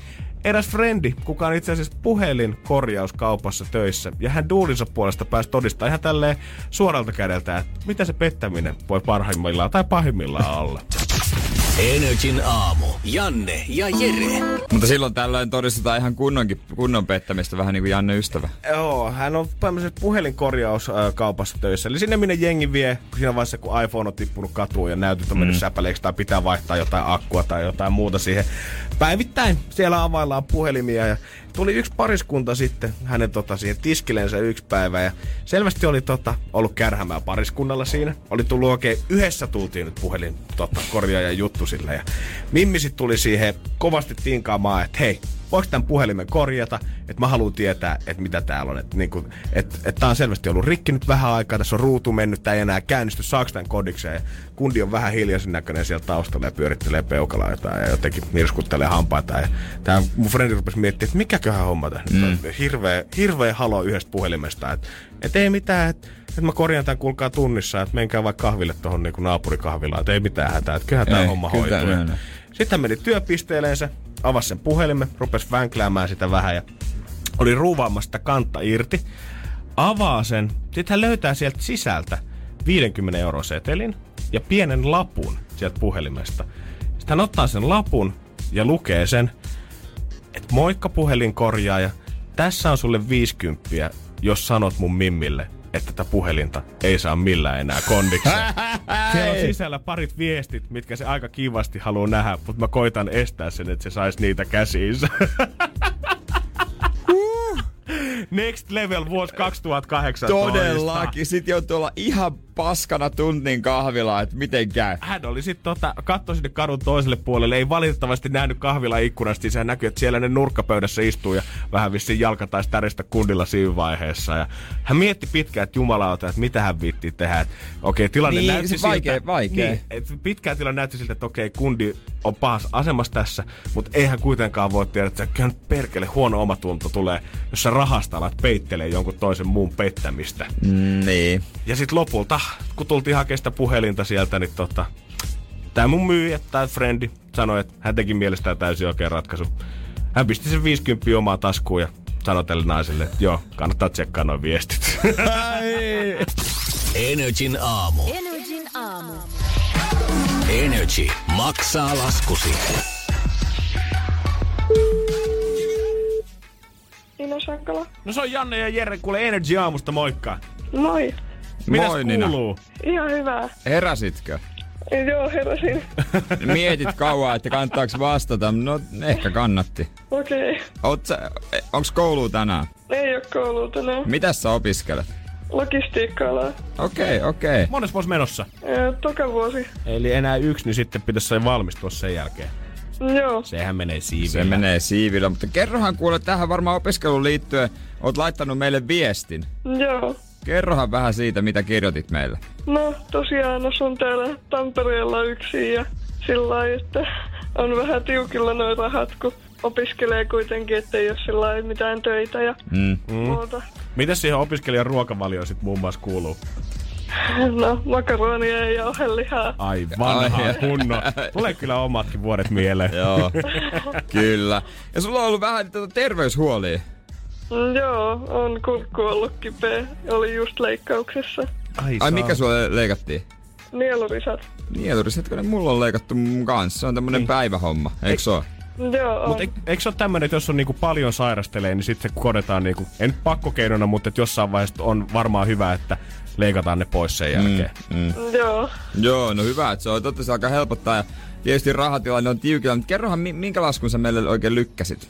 eräs frendi, kuka on itse asiassa puhelinkorjauskaupassa töissä. Ja hän duulinsa puolesta pääsi todistaa ihan tälleen suoralta kädeltä, että mitä se pettäminen voi parhaimmillaan tai pahimmillaan olla. Energin aamu. Janne ja Jere. Mutta silloin tällöin todistetaan ihan kunnonkin, kunnon pettämistä, vähän niin kuin Janne ystävä. Joo, hän on tämmöisessä puhelinkorjauskaupassa töissä. Eli sinne minne jengi vie, siinä vaiheessa kun iPhone on tippunut katuun ja näytöt on mennyt säpäleiksi tai pitää vaihtaa jotain akkua tai jotain muuta siihen. Päivittäin siellä availlaan puhelimia ja tuli yksi pariskunta sitten hänen tota, siihen tiskilensä yksi päivä ja selvästi oli tota, ollut kärhämää pariskunnalla siinä. Oli tullut oikein, yhdessä tultiin nyt puhelin tota, korjaajan juttu sille ja Mimmi sit tuli siihen kovasti tinkaamaan, että hei, voiko tämän puhelimen korjata, että mä haluan tietää, että mitä täällä on. Että niinku, et, et tää on selvästi ollut rikki nyt vähän aikaa, tässä on ruutu mennyt, tää ei enää käynnisty, saaks tämän kodikseen. Ja kundi on vähän hiljaisen näköinen siellä taustalla ja pyörittelee peukalaa jotain ja jotenkin mirskuttelee hampaita. Ja tää mun frendi rupesi miettimään, että mikäköhän homma tässä mm. on. Hirveä, hirveä halo yhdestä puhelimesta. Että et ei mitään, että et mä korjaan tämän kuulkaa tunnissa, että menkää vaikka kahville tuohon niinku naapurikahvilaan, että ei mitään hätää, että kyllähän Ei, homma hoituu. Sitten hän meni työpisteeleensä, avasi sen puhelimen, rupesi vänkläämään sitä vähän ja oli ruuvaamassa sitä kantta irti. Avaa sen, sitten hän löytää sieltä sisältä 50 euro setelin ja pienen lapun sieltä puhelimesta. Sitten hän ottaa sen lapun ja lukee sen, että moikka puhelinkorjaaja, tässä on sulle 50, jos sanot mun mimmille, että tätä puhelinta ei saa millään enää kondikseen. Siellä on sisällä parit viestit, mitkä se aika kivasti haluaa nähdä, mutta mä koitan estää sen, että se saisi niitä käsiinsä. Next level vuosi 2018. Todellakin. Sitten joutuu olla ihan paskana tunnin kahvila, että miten käy. Hän oli sitten tota, katso sinne kadun toiselle puolelle, ei valitettavasti nähnyt kahvila ikkunasta, niin se näkyy, että siellä ne nurkkapöydässä istuu ja vähän vissiin jalka taisi täristä kundilla siinä vaiheessa. Ja hän mietti pitkään, että jumalauta, että mitä hän viitti tehdä. Että, okei, tilanne Niin, näytti siis siltä, vaikea- vaikea. Niin, että pitkään tilanne näytti siltä, että okei, kundi on pahassa asemassa tässä, mutta eihän kuitenkaan voi tiedä, että perkele huono omatunto tulee, jos sä rahasta alat peittelee jonkun toisen muun pettämistä. Mm, niin. Ja sitten lopulta, kun tultiin hakemaan sitä puhelinta sieltä, niin tota, tämä mun myyjä, tai frendi, sanoi, että hän teki mielestään täysin oikein ratkaisu. Hän pisti sen 50 omaa taskuun ja sanoi tälle naiselle, että joo, kannattaa tsekkaa noin viestit. Energin aamu. Energin aamu. Energy maksaa laskusi. Nina Sankala. no se on Janne ja Jere, kuule Energy aamusta, moikka. Moi. Mitäs Moi, Nina. kuuluu? Ihan hyvää. Heräsitkö? Joo, heräsin. Mietit kauan, että kannattaako vastata. No, ehkä kannatti. Okei. Okay. Onks koulu tänään? Ei oo koulua tänään. Mitäs sä opiskelet? Logistiikka-alaa. Okei, okay, okei. Okay. Mones vuosi menossa? Ää, Toka vuosi. Eli enää yksi, niin sitten pitäisi valmistua sen jälkeen. Joo. Sehän menee siivillä. Se menee siivillä, mutta kerrohan kuule tähän varmaan opiskeluun liittyen. Oot laittanut meille viestin. Joo. Kerrohan vähän siitä, mitä kirjoitit meille. No, tosiaan asun täällä Tampereella yksin ja sillä lailla, että on vähän tiukilla noin rahat, kun opiskelee kuitenkin, ettei ole sillä mitään töitä ja Mm. muuta. Mitäs siihen opiskelijan ruokavalioon sitten muun muassa kuuluu? No, makaronia ja jauhelihaa. Ai vanha Ai. kunno. Tulee kyllä omatkin vuodet mieleen. Joo, kyllä. Ja sulla on ollut vähän tätä terveyshuolia. Mm, Joo, on kurkku ollut kipeä. Oli just leikkauksessa. Ai saa. mikä sulle leikattiin? Nielurisat. Nielurisatko mulla on leikattu mun kanssa. Se on tämmönen Niin. päivähomma, eikö se ole? Joo. Mutta eikö se ole tämmöinen, että jos on niinku paljon sairastelee, niin sitten se kodetaan, niinku, nyt pakkokeinona, mutta että jossain vaiheessa on varmaan hyvä, että leikataan ne pois sen jälkeen. Mm. Joo. Joo, no hyvä, että se on. Totta se alkaa helpottaa ja tietysti rahatilanne on tiukilla. Mutta kerrohan, mi- minkä laskun sä meille oikein lykkäsit?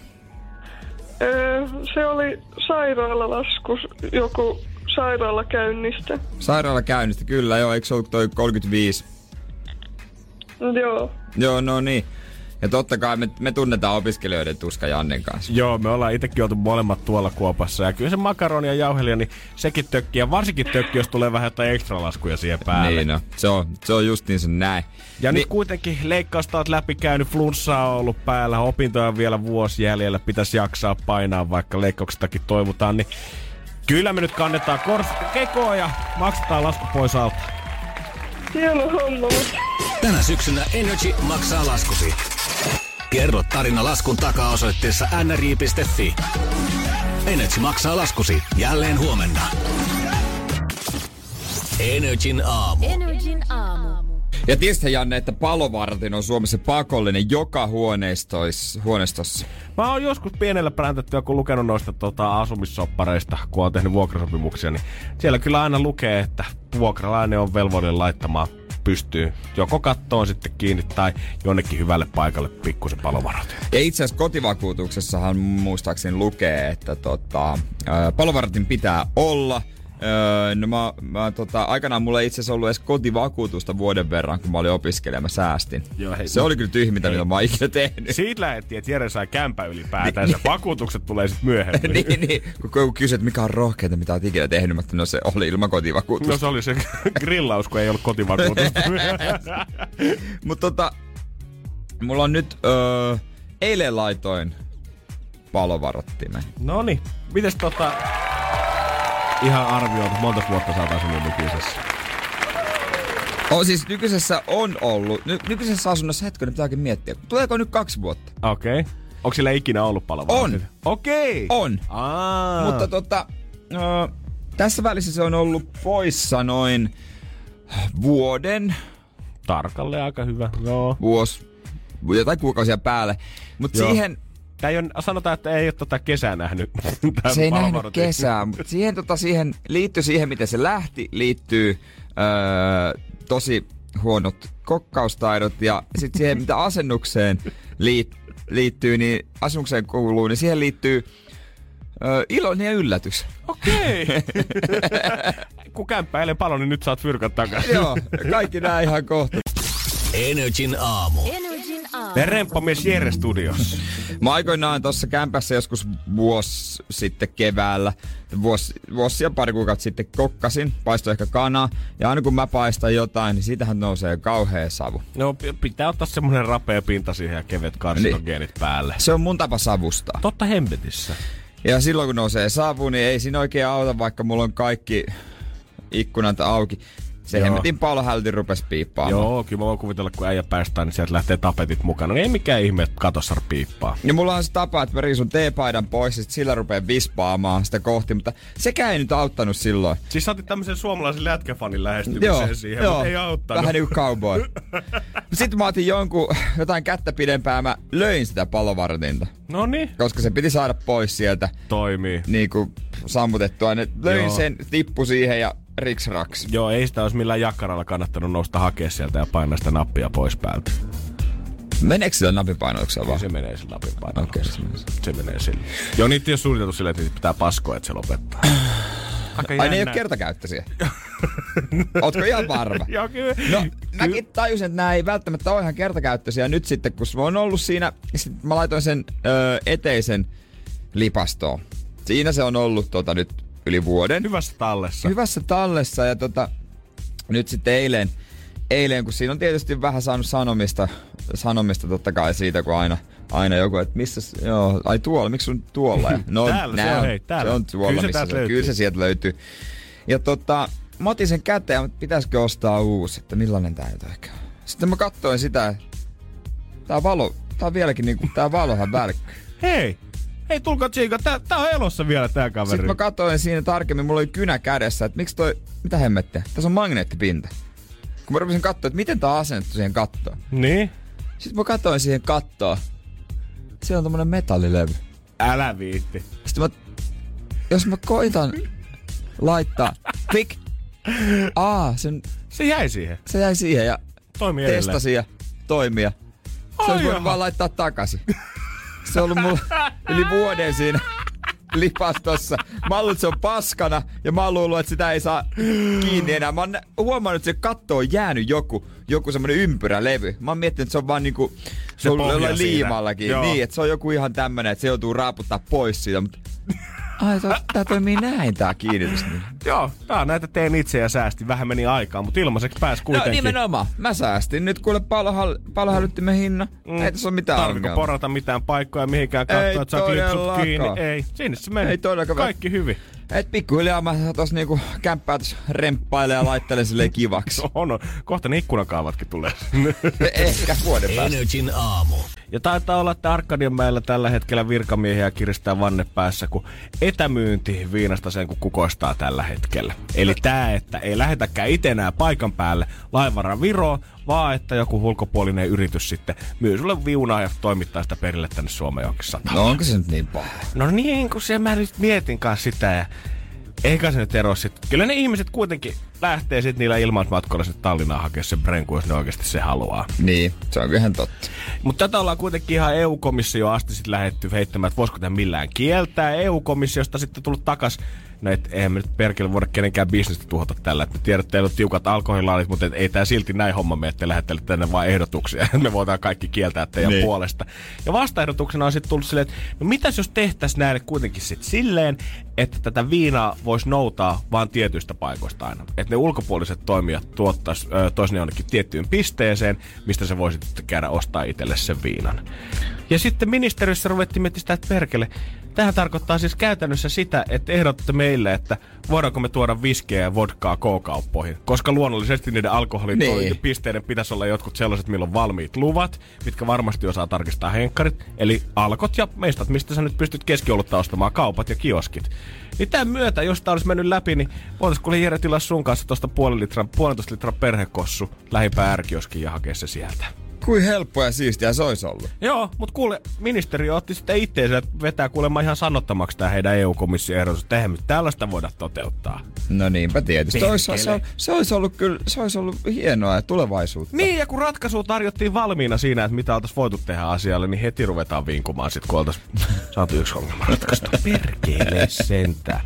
Öö, se oli sairaalalaskus, joku sairaalakäynnistä. Sairaala käynnistä, kyllä joo, eikö se ollut toi 35? Joo. Joo, no niin. Ja totta kai me, me tunnetaan opiskelijoiden tuska Jannen kanssa. Joo, me ollaan itsekin oltu molemmat tuolla kuopassa. Ja kyllä se makaroni ja jauhelia, niin sekin tökkii. Ja varsinkin tökki, jos tulee vähän jotain ekstra laskuja siihen päälle. Niin no, se on, se on just niin se näin. Ja Niin- nyt kuitenkin leikkausta oot läpikäynyt, flunssaa on ollut päällä, opintoja on vielä vuosi jäljellä, pitäisi jaksaa painaa, vaikka leikkauksestakin toivotaan, niin kyllä me nyt kannetaan kors- kekoa ja maksetaan lasku pois alta. Hieno homma, Tänä syksynä Energy maksaa laskusi. Kerro tarina laskun takaa osoitteessa nri.fi. Energy maksaa laskusi jälleen huomenna. Energin aamu. Energin aamu. Ja tiesitkö Janne, että palovartin on Suomessa pakollinen joka huoneistois, huoneistossa? Mä oon joskus pienellä präntettyä, kun lukenut noista tota, asumissoppareista, kun on tehnyt vuokrasopimuksia, niin siellä kyllä aina lukee, että vuokralainen on velvollinen laittamaan pystyy joko kattoon sitten kiinni tai jonnekin hyvälle paikalle pikkusen palovarot. Ja itse asiassa kotivakuutuksessahan muistaakseni lukee, että tota, palovartin pitää olla. Öö, no mä, mä tota, aikanaan mulla ei itse asiassa ollut edes kotivakuutusta vuoden verran, kun mä olin opiskelija, mä säästin. Joo, hei, se no- oli kyllä tyhmintä, Hei. mitä mä oon ikinä tehnyt. Siitä lähdettiin, että Jere sai kämpä ylipäätään. Vakuutukset tulee sitten myöhemmin. niin, niin. Kun, kun kysyt, mikä on rohkeita, mitä oot ikinä tehnyt, mä että no se oli ilman kotivakuutusta. No se oli se grillaus, kun ei ollut kotivakuutusta. Mutta tota, mulla on nyt, öö, eilen laitoin palovarottimen. no niin, mites tota... Ihan arvioitu, monta vuotta sä oot nykyisessä? Oh, siis nykyisessä on ollut, ny, nykyisessä asunnossa hetkinen pitääkin miettiä. Tuleeko nyt kaksi vuotta? Okei. Okay. Onko sillä ikinä ollut palovarot? On. Okei. Okay. On. Aa. Mutta tota, ö, tässä välissä se on ollut poissa noin vuoden, Tarkalleen aika hyvä, joo. vuosi, jotain kuukausia päälle. Mutta siihen, Tää ei ole, sanotaan, että ei ole tota kesää nähnyt. Se ei nähnyt kesää, mutta siihen, tota, siihen liittyy siihen, miten se lähti, liittyy öö, tosi huonot kokkaustaidot ja sitten siihen, mitä asennukseen liit, liittyy, niin asennukseen kuuluu, niin siihen liittyy öö, iloinen ja yllätys. Okei. Kun kämppä eilen palo, niin nyt saat fyrkat takaisin. Joo, kaikki nää ihan kohta. Energin aamu. Energin Me remppamies Jere studiossa. Mä aikoinaan tuossa kämpässä joskus vuosi sitten keväällä, vuosi, vuosi ja pari kuukautta sitten kokkasin, paistoi ehkä kanaa. Ja aina kun mä paistan jotain, niin siitähän nousee kauhea savu. No pitää ottaa semmonen rapea pinta siihen ja kevyet karsinogeenit päälle. Se on mun tapa savustaa. Totta hembetissä. Ja silloin kun nousee savu, niin ei siinä oikein auta, vaikka mulla on kaikki ikkunat auki. Se Joo. hemmetin palohälti rupes piippaamaan. Joo, kyllä mä voin kuvitella, kun äijä päästään, niin sieltä lähtee tapetit mukana. No ei mikään ihme, että katossar piippaa. Ja mulla on se tapa, että mä riisun teepaidan pois ja sillä rupeaa vispaamaan sitä kohti, mutta sekään ei nyt auttanut silloin. Siis sä otit tämmöisen suomalaisen lätkäfanin lähestymiseen siihen, mutta ei auttanut. Vähän niinku cowboy. Sitten mä otin jonkun, jotain kättä pidempää, mä löin sitä palovartinta. No niin, Koska se piti saada pois sieltä toimii. niinku sammutettua. Ne löin Joo. sen, tippu siihen ja riks raks. Joo, ei sitä olisi millään jakkaralla kannattanut nousta hakea sieltä ja painaa sitä nappia pois päältä. Meneekö sillä napipainotuksella vaan? Se menee sillä napin painalla. Okei, se menee. se menee sillä. Joo, niitä ei ole suunniteltu silleen, että niitä pitää paskoa, että se lopettaa. Aika Ai ne ei ole kertakäyttöisiä. Ootko ihan varma? Joo, kyllä. No, mäkin tajusin, että nämä ei välttämättä ole ihan kertakäyttöisiä. Nyt sitten, kun mä oon ollut siinä, sit mä laitoin sen ö, eteisen lipastoon. Siinä se on ollut tota, nyt yli vuoden. Hyvässä tallessa. Hyvässä tallessa ja tota, nyt sitten eilen, eilen, kun siinä on tietysti vähän saanut sanomista, sanomista totta kai siitä, kun aina, aina joku, että missä, joo, ai tuolla, miksi sun tuolla? Ja, no, Täällä se nää on, hei, täällä. Se on tuolla, Kyllä se missä se, on. kyllä löytyy. se sieltä löytyy. Ja tota, mä otin sen käteen, mutta pitäisikö ostaa uusi, että millainen tää nyt ehkä on. Sitten mä katsoin sitä, tää valo, tää on vieläkin niinku, tää valohan välkkyy. Hei, hei tulkaa tsiika, tää, tää on elossa vielä tää kaveri. Sitten mä katsoin siinä tarkemmin, mulla oli kynä kädessä, että miksi toi, mitä hemmettiä, tässä on magneettipinta. Kun mä rupesin katsoa, että miten tää on asennettu siihen kattoon. Niin? Sitten mä katsoin siihen kattoon. Siellä on tommonen metallilevy. Älä viitti. Sitten mä, jos mä koitan laittaa, pik, aa, sen, Se jäi siihen. se jäi siihen ja Toimi testasin ja toimia. Se Ai olisi voinut jaha. vaan laittaa takaisin. Se on ollut mulla yli vuoden siinä lipastossa. Mä oon että se on paskana ja mä oon luullut, että sitä ei saa kiinni enää. Mä oon huomannut, että se katto on jäänyt joku, joku semmonen ympyrälevy. Mä oon miettinyt, että se on vaan niinku, se, Se on jollain liimallakin. Joo. Niin, että se on joku ihan tämmönen, että se joutuu raaputtaa pois siitä. Mutta... Ai, tää toimii näin tää kiinnitys. Niin. Joo, tää näitä teen itse ja säästi. Vähän meni aikaa, mutta ilmaiseksi pääs No kuitenkin. nimenomaan. Mä säästin nyt kuule palohal, palohälyttimen hinnan. Mm. Ei tässä ole mitään Tarviko ongelmaa. porata mitään paikkoja mihinkään katsoa, että saa klipsut kiinni. Ei, sinne se meni. Ei todellakaan. Kaikki hyvin. Et pikkuhiljaa mä tos niinku kämppää tos remppailen ja laittelen silleen kivaksi. On, on. Kohta ne ikkunakaavatkin tulee. Ehkä vuoden päästä. Energin aamu. Ja taitaa olla, että Arkadianmäellä tällä hetkellä virkamiehiä kiristää vanne päässä, kun etämyynti viinasta sen kun kukoistaa tällä hetkellä. Eli tää, että ei lähetäkään itse enää paikan päälle laivara Viroon, vaan että joku ulkopuolinen yritys sitten myy sulle viunaa ja toimittaa sitä perille tänne Suomeen johonkin sataan. No onko se nyt niin paha? No niin, kun se mä nyt mietin kanssa sitä ja eikä se nyt ero sit. Kyllä ne ihmiset kuitenkin lähtee sitten niillä ilmaismatkoilla sinne Tallinnaan hakea sen brenku, jos ne oikeasti se haluaa. Niin, se on ihan totta. Mutta tätä ollaan kuitenkin ihan EU-komissio asti sitten lähetty heittämään, että voisiko tämä millään kieltää. EU-komissiosta sitten tullut takas No et, eihän me nyt perkele voida kenenkään bisnestä tuhota tällä. Et me tiedät, että teillä on tiukat alkoholilaalit, mutta et, ei tämä silti näin homma mene, että lähettele tänne vain ehdotuksia. me voidaan kaikki kieltää teidän Niin. puolesta. Ja vastaehdotuksena on sitten tullut silleen, että no mitäs jos tehtäisiin näille kuitenkin sitten silleen, että tätä viinaa voisi noutaa vaan tietyistä paikoista aina. Että ne ulkopuoliset toimijat tuottais, ö, tois ne jonnekin tiettyyn pisteeseen, mistä se voisi sitten käydä ostaa itselle sen viinan. Ja sitten ministeriössä ruvettiin miettimään sitä, että perkele, Tähän tarkoittaa siis käytännössä sitä, että ehdotatte meille, että voidaanko me tuoda viskejä ja vodkaa K-kauppoihin. Koska luonnollisesti niiden alkoholipisteiden Niin. pisteiden pitäisi olla jotkut sellaiset, millä on valmiit luvat, mitkä varmasti osaa tarkistaa henkkarit. Eli alkot ja meistat, mistä sä nyt pystyt keskiolutta ostamaan, kaupat ja kioskit. Niin tämän myötä, jos tää olisi mennyt läpi, niin voitaisiin kuule Jere tilaa sun kanssa tuosta puolen litran, puolentoista litran perhekossu ärkioskiin ja hakea se sieltä. Kuin helppoa ja siistiä se olisi ollut. Joo, mutta kuule, ministeriö otti sitten itteensä vetää kuulemma ihan sanottamaksi tämä heidän EU-komission ehdotus, että eihän tällaista voida toteuttaa. No niinpä tietysti. Se olisi, se, se, olisi ollut kyllä, se olisi ollut hienoa ja tulevaisuutta. Niin, ja kun ratkaisu tarjottiin valmiina siinä, että mitä oltaisiin voitu tehdä asialle, niin heti ruvetaan vinkumaan sit, kun oltaisiin saatu yksi ongelma ratkaista. Perkele sentään.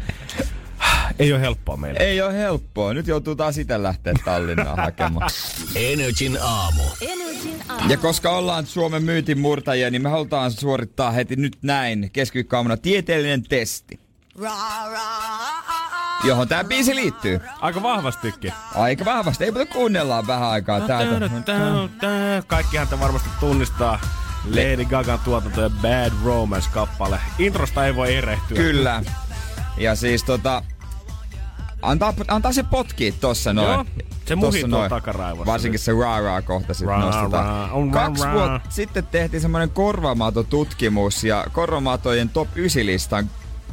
Ei ole helppoa meille. Ei ole helppoa. Nyt joutuu taas itse lähteä Tallinnaan hakemaan. Energin aamu. Energin aamu. Ja koska ollaan Suomen myytin murtajia, niin me halutaan suorittaa heti nyt näin keskiviikkoaamuna tieteellinen testi. Johon tämä biisi liittyy. Aika vahvastikin. Aika vahvasti. Ei mutta kuunnellaan vähän aikaa täältä. Kaikkihan te varmasti tunnistaa Lady Gagan tuotanto ja Bad Romance-kappale. Introsta ei voi erehtyä. Kyllä. Ja siis tota... Antaa, antaa se potkii tossa noin. Joo, se muhii noin. takaraivossa Varsinkin se raa kohta sit Raa, nostetaan. raa, on Kaksi raa, vuotta sitten tehtiin semmoinen korvamaatotutkimus ja korvamaatojen top 9 listan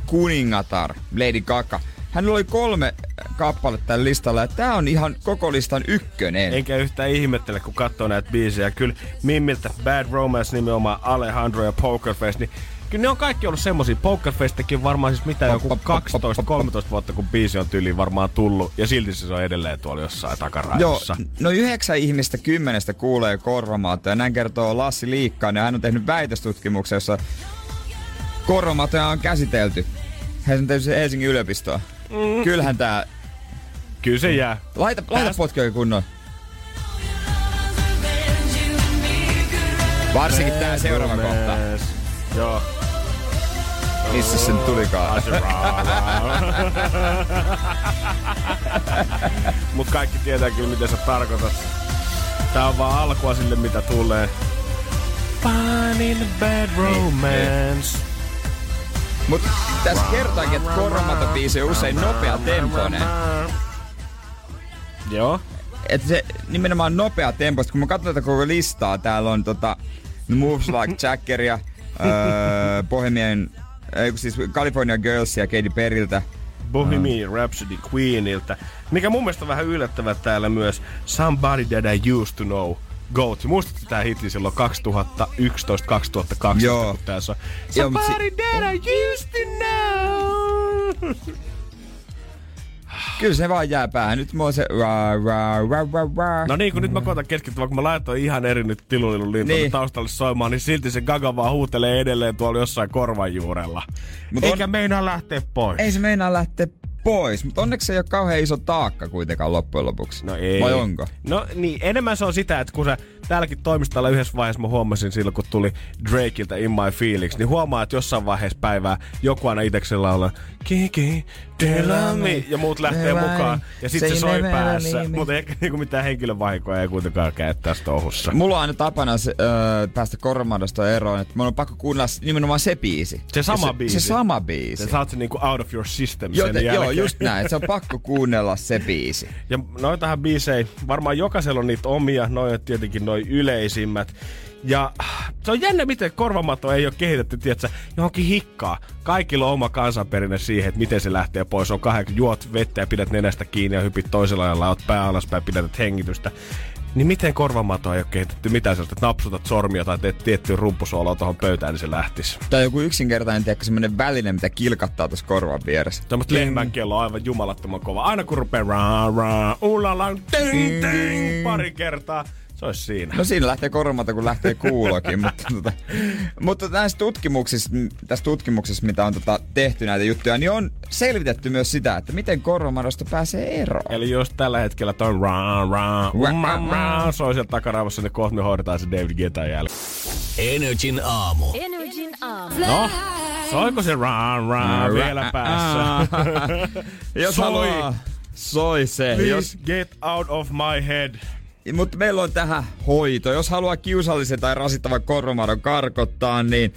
kuningatar Lady Gaga. Hänellä oli kolme kappaletta tällä listalla ja tää on ihan koko listan ykkönen. Enkä yhtään ihmettele, kun katsoo näitä biisejä. Kyllä Mimmiltä Bad Romance nimenomaan Alejandro ja Poker Face, niin kyllä ne on kaikki ollut semmosia. Poker Facekin varmaan siis mitä joku 12-13 vuotta, kun biisi on tyyliin varmaan tullut. Ja silti se on edelleen tuolla jossain Joo, takaraivossa. no yhdeksän ihmistä kymmenestä kuulee korvamaatoja. Näin kertoo Lassi Liikkainen. Hän on tehnyt väitöstutkimuksen, jossa korvamaatoja on käsitelty. Hän on tehnyt sen Helsingin yliopistoa. Mm. Kyllähän tää... Kyllä se jää. Laita, laita potkia kunnon. Varsinkin tää seuraava kohta. Joo. Missä sen tulikaan? Mut kaikki tietää kyllä, mitä sä tarkoitat. Tää on vaan alkua sille, mitä tulee. Fun in a bad romance. Mut tässä kertaakin, että korvamaatobiisi on usein nopea tempoinen. Joo. että se nimenomaan nopea tempo, kun mä katson tätä koko listaa, täällä on tota Moves Like Jackeria, öö, Bohemian, kun siis California Girlsia Katy Perryltä. Bohemian Rhapsody Queeniltä. Mikä mun mielestä on vähän yllättävää täällä myös Somebody That I Used To Know. Goat. Muistatko tää hitti silloin 2011-2012, Joo. kun tässä on Joo, si- Somebody That I Used To Know. Kyllä se vaan jää päähän. Nyt mulla on se ra, ra, ra, ra, ra. No niin, kun nyt mä koitan keskittyä, kun mä laitoin ihan eri nyt tilulilun niin. Niin. taustalle soimaan, niin silti se Gaga vaan huutelee edelleen tuolla jossain korvan juurella. Mut Eikä on- meinaa lähteä pois. Ei se meinaa lähteä pois, mutta onneksi se ei ole kauhean iso taakka kuitenkaan loppujen lopuksi. No ei. Vai onko? No niin, enemmän se on sitä, että kun sä täälläkin toimistolla yhdessä vaiheessa mä huomasin silloin, kun tuli Drakeilta In My Feelings, niin huomaa, että jossain vaiheessa päivää joku aina iteksellä laulaa Kiki, tell me, ja muut lähtee mukaan, ja sitten se say soi päässä, me. mutta ehkä niinku mitään henkilövahinkoa ei kuitenkaan käy tässä touhussa. Mulla on aina tapana se, öö, päästä korvamadosta eroon, että mun on pakko kuunnella nimenomaan se biisi. Se sama Ja biisi. Se sama biisi. Sä saat sen niinku out of your system Joo, sen te, jälkeen. joo, just näin. Se on pakko kuunnella se biisi. Ja noitahan biisei, varmaan jokaisella on niitä omia, noin tietenkin noin yleisimmät. Ja se on jännä, miten korvamato ei ole kehitetty, tiedätkö, johonkin hikkaa. Kaikilla on oma kansanperinne siihen, että miten se lähtee pois. On kahdeksan, juot vettä ja pidät nenästä kiinni ja hypit toisella ajalla, oot pää alaspäin, pidät hengitystä. Niin miten korvamato ei ole kehitetty mitään sellaista, että napsutat sormia tai teet tiettyä rumpusuoloa tuohon pöytään, niin se lähtisi. Tai joku yksinkertainen, tiedätkö, semmonen väline, mitä kilkattaa tuossa korvan vieressä. Tämmöistä lehmän kello on aivan jumalattoman kova. Aina kun rupeaa raa, raa, ulala, ting, ting, pari kertaa, se olisi siinä. No siinä lähtee korvamata, kun lähtee kuulokin. mutta, tota, mutta näissä tutkimuksissa, tässä tutkimuksessa, mitä on tota, tehty näitä juttuja, niin on selvitetty myös sitä, että miten korvamadosta pääsee eroon. Eli jos tällä hetkellä toi raa, raa, umma, raa, soi sieltä takaraivossa, niin kohta me hoidetaan se David Guetan jälkeen. Energin aamu. Energin aamu. No, soiko se raa, raa vielä päässä? Jos Soi. haluaa, soi se. Jos, Jos get out of my head. Mutta meillä on tähän hoito. Jos haluaa kiusallisen tai rasittavan korvamadon karkottaa, niin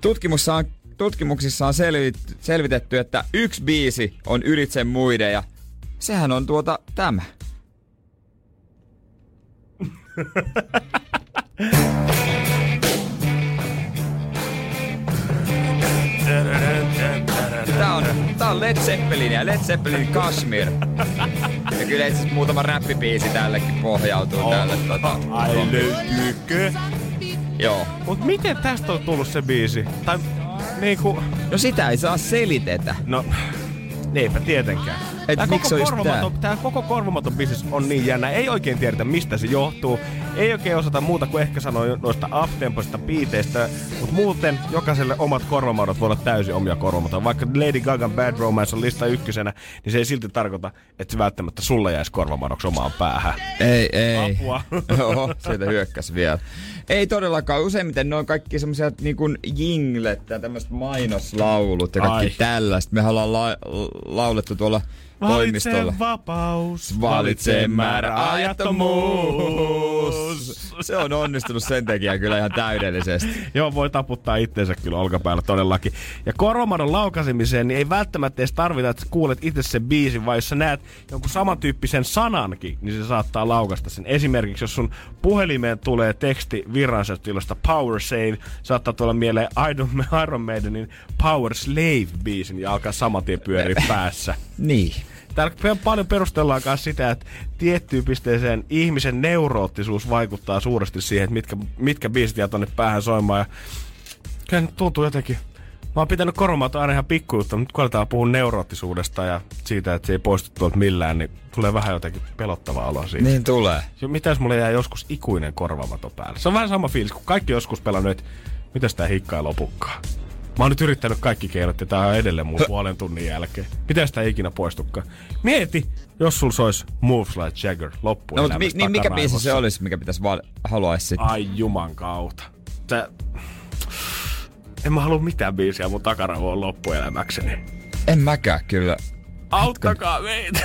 tutkimuksissa on, tutkimuksissa on selvit, selvitetty, että yksi biisi on ylitse muiden ja sehän on tuota tämä. Tää on, tää on Led Zeppelin ja Led Zeppelin Kashmir. Ja kyllä itse muutama räppibiisi tällekin pohjautuu tälle. Tota, Ai löytyykö? Joo. Mut miten tästä on tullut se biisi? Tai niinku... No sitä ei saa selitetä. No, eipä tietenkään. Et tää, miksi koko olisi korvamaton, tää koko korvamaton bisnes on niin jännä. Ei oikein tiedetä, mistä se johtuu. Ei oikein osata muuta kuin ehkä sanoa noista uptempoista biiteistä. Mutta muuten jokaiselle omat korvamadot voi olla täysin omia korvamaton. Vaikka Lady Gagan Bad Romance on lista ykkösenä, niin se ei silti tarkoita, että se välttämättä sulle jäisi korvamadoksi omaan päähän. Ei, ei. Apua. Joo, sieltä hyökkäs vielä. Ei todellakaan. Useimmiten ne on kaikki semmoisia niin kuin jinglet ja tämmöiset mainoslaulut ja kaikki Ai. tällaista. Me ollaan la- laulettu tuolla toimistolla. Valitse vapaus, Valitsee Se on onnistunut sen tekijä kyllä ihan täydellisesti. Joo, voi taputtaa itseensä kyllä olkapäällä todellakin. Ja koromadon laukasimiseen niin ei välttämättä edes tarvita, että kuulet itse sen biisin, vai jos sä näet jonkun samantyyppisen sanankin, niin se saattaa laukasta sen. Esimerkiksi jos sun puhelimeen tulee teksti virallisesta Power Save, saattaa tulla mieleen Iron, Iron Maidenin Power Slave-biisin ja alkaa saman tien pyöriä päässä. Niin. Täällä paljon perustellaan myös sitä, että tiettyyn pisteeseen ihmisen neuroottisuus vaikuttaa suuresti siihen, että mitkä, mitkä biisit jää tonne päähän soimaan. Ja kyllä nyt tuntuu jotenkin. Mä oon pitänyt koromaata aina ihan pikkujutta, mutta kun aletaan puhua neuroottisuudesta ja siitä, että se ei poistu tuolta millään, niin tulee vähän jotenkin pelottava olo siitä. Niin tulee. Mitä jos mulle jää joskus ikuinen korvamato päälle? Se on vähän sama fiilis, kun kaikki joskus pelannut, että mitäs tää hikka ei lopukkaan. Mä oon nyt yrittänyt kaikki keinot ja tää on edelleen mun puolen tunnin jälkeen. Miten sitä ei ikinä poistukaan? Mieti, jos sul sois Moves Like Jagger loppuun No, mutta mi- niin mikä biisi se olisi, mikä pitäisi vaan haluaisi sitten? Ai juman kautta. Tää... En mä halua mitään biisiä mun takaraivoon loppuelämäkseni. En mäkään kyllä. Auttakaa meitä!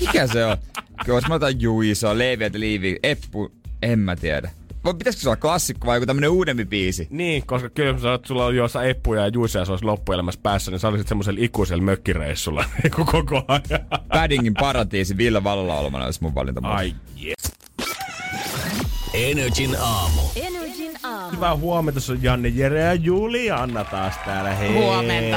Mikä se on? Kyllä jos mä otan Juiso, Leevi Liivi, Eppu, en mä tiedä. Vai pitäisikö se olla klassikko vai joku tämmönen uudempi biisi? Niin, koska kyllä jos sä oot- sulla on jossa eppuja ja juiseja ja se olisi loppuelämässä päässä, niin sä olisit semmoisella ikuisella mökkireissulla niinku koko ajan. Paddingin paratiisi Ville Valla olmana olisi mun valinta. Ai yes. Energin aamu. Energin aamu. Hyvää huomenta, se on Janne, Jere ja Julianna taas täällä. Hei. Huomenta.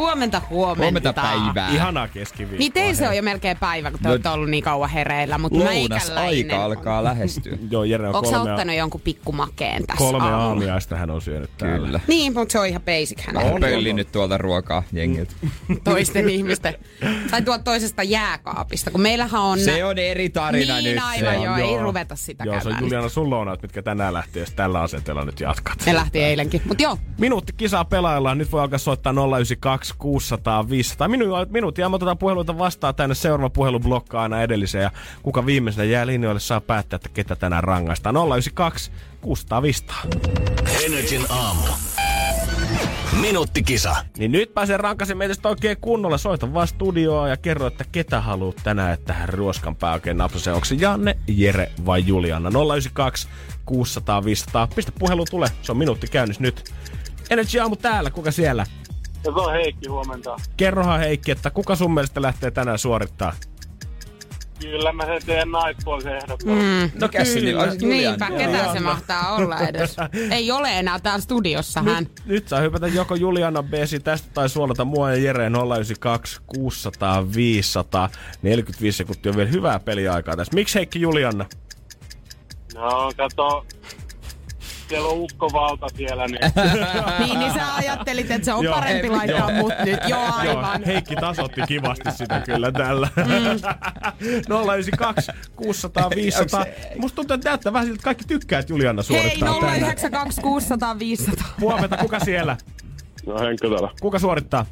Huomenta, huomenta. Huomenta päivää. Ihanaa keskiviikkoa. Niin teillä se on jo melkein päivä, kun te No- olette ollut niin kauan hereillä, mutta Lounas aika alkaa lähestyä. Joo, Jere on Onko kolme, ottanut jonkun pikkumakeen tässä kolme aamulla? aamiaista hän on syönyt täällä. Kyllä. Niin, mutta se on ihan basic hän On pölli nyt tuolta ruokaa jengiltä. toisten ihmisten. Tai tuolta toisesta jääkaapista, kun meillähän on... Se on eri tarina niin, nyt. aivan se on. joo, ei ruveta sitä Joo, se on. Juliana sun lounaat, mitkä tänään lähtee, jos tällä asenteella nyt jatkat. Ne lähti eilenkin, mutta joo. Minuutti kisaa pelaillaan. Nyt voi alkaa soittaa 092 600 500. Minu, minuutti ja me otetaan puheluita vastaan tänne. Seuraava puhelu blokkaa aina edelliseen. Ja kuka viimeisenä jää linjoille saa päättää, että ketä tänään rangaistaan. 092 600 500. Energin aamu. Minuuttikisa. Niin nyt pääsee rankaisen meitä oikein kunnolla. Soita vaan studioa ja kerro, että ketä haluat tänään tähän ruoskan pää oikein napsaseen. Onko se Janne, Jere vai Juliana? 092 600 500. Pistä puhelu tulee. Se on minuutti käynnissä nyt. Energy aamu täällä. Kuka siellä? Ja se on Heikki, huomenta. Kerrohan Heikki, että kuka sun mielestä lähtee tänään suorittaa? Kyllä mä sen teen naispuolisen ehdokkaan. Mm. No niin olisi Julian. Niinpä, ketä se mahtaa olla edes. Ei ole enää täällä studiossa hän. Nyt, nyt saa hypätä joko Juliana B tästä tai suolata mua ja Jere 092 600 500. 45 sekuntia on vielä hyvää peliaikaa tässä. Miksi Heikki Juliana? No, kato. Siellä on ukkovalta siellä, niin Niin, niin sä ajattelit, että se on Joo, parempi laittaa joo. mut nyt. Joo, Joo, aivan. Heikki tasotti kivasti sitä kyllä tällä. 092 600 500. Musta tuntuu, että näyttää vähän siltä, että kaikki tykkää, että Juliana Hei, suorittaa tänään. 092 600 500. Huomenta, kuka siellä? no Henkka täällä. Kuka suorittaa?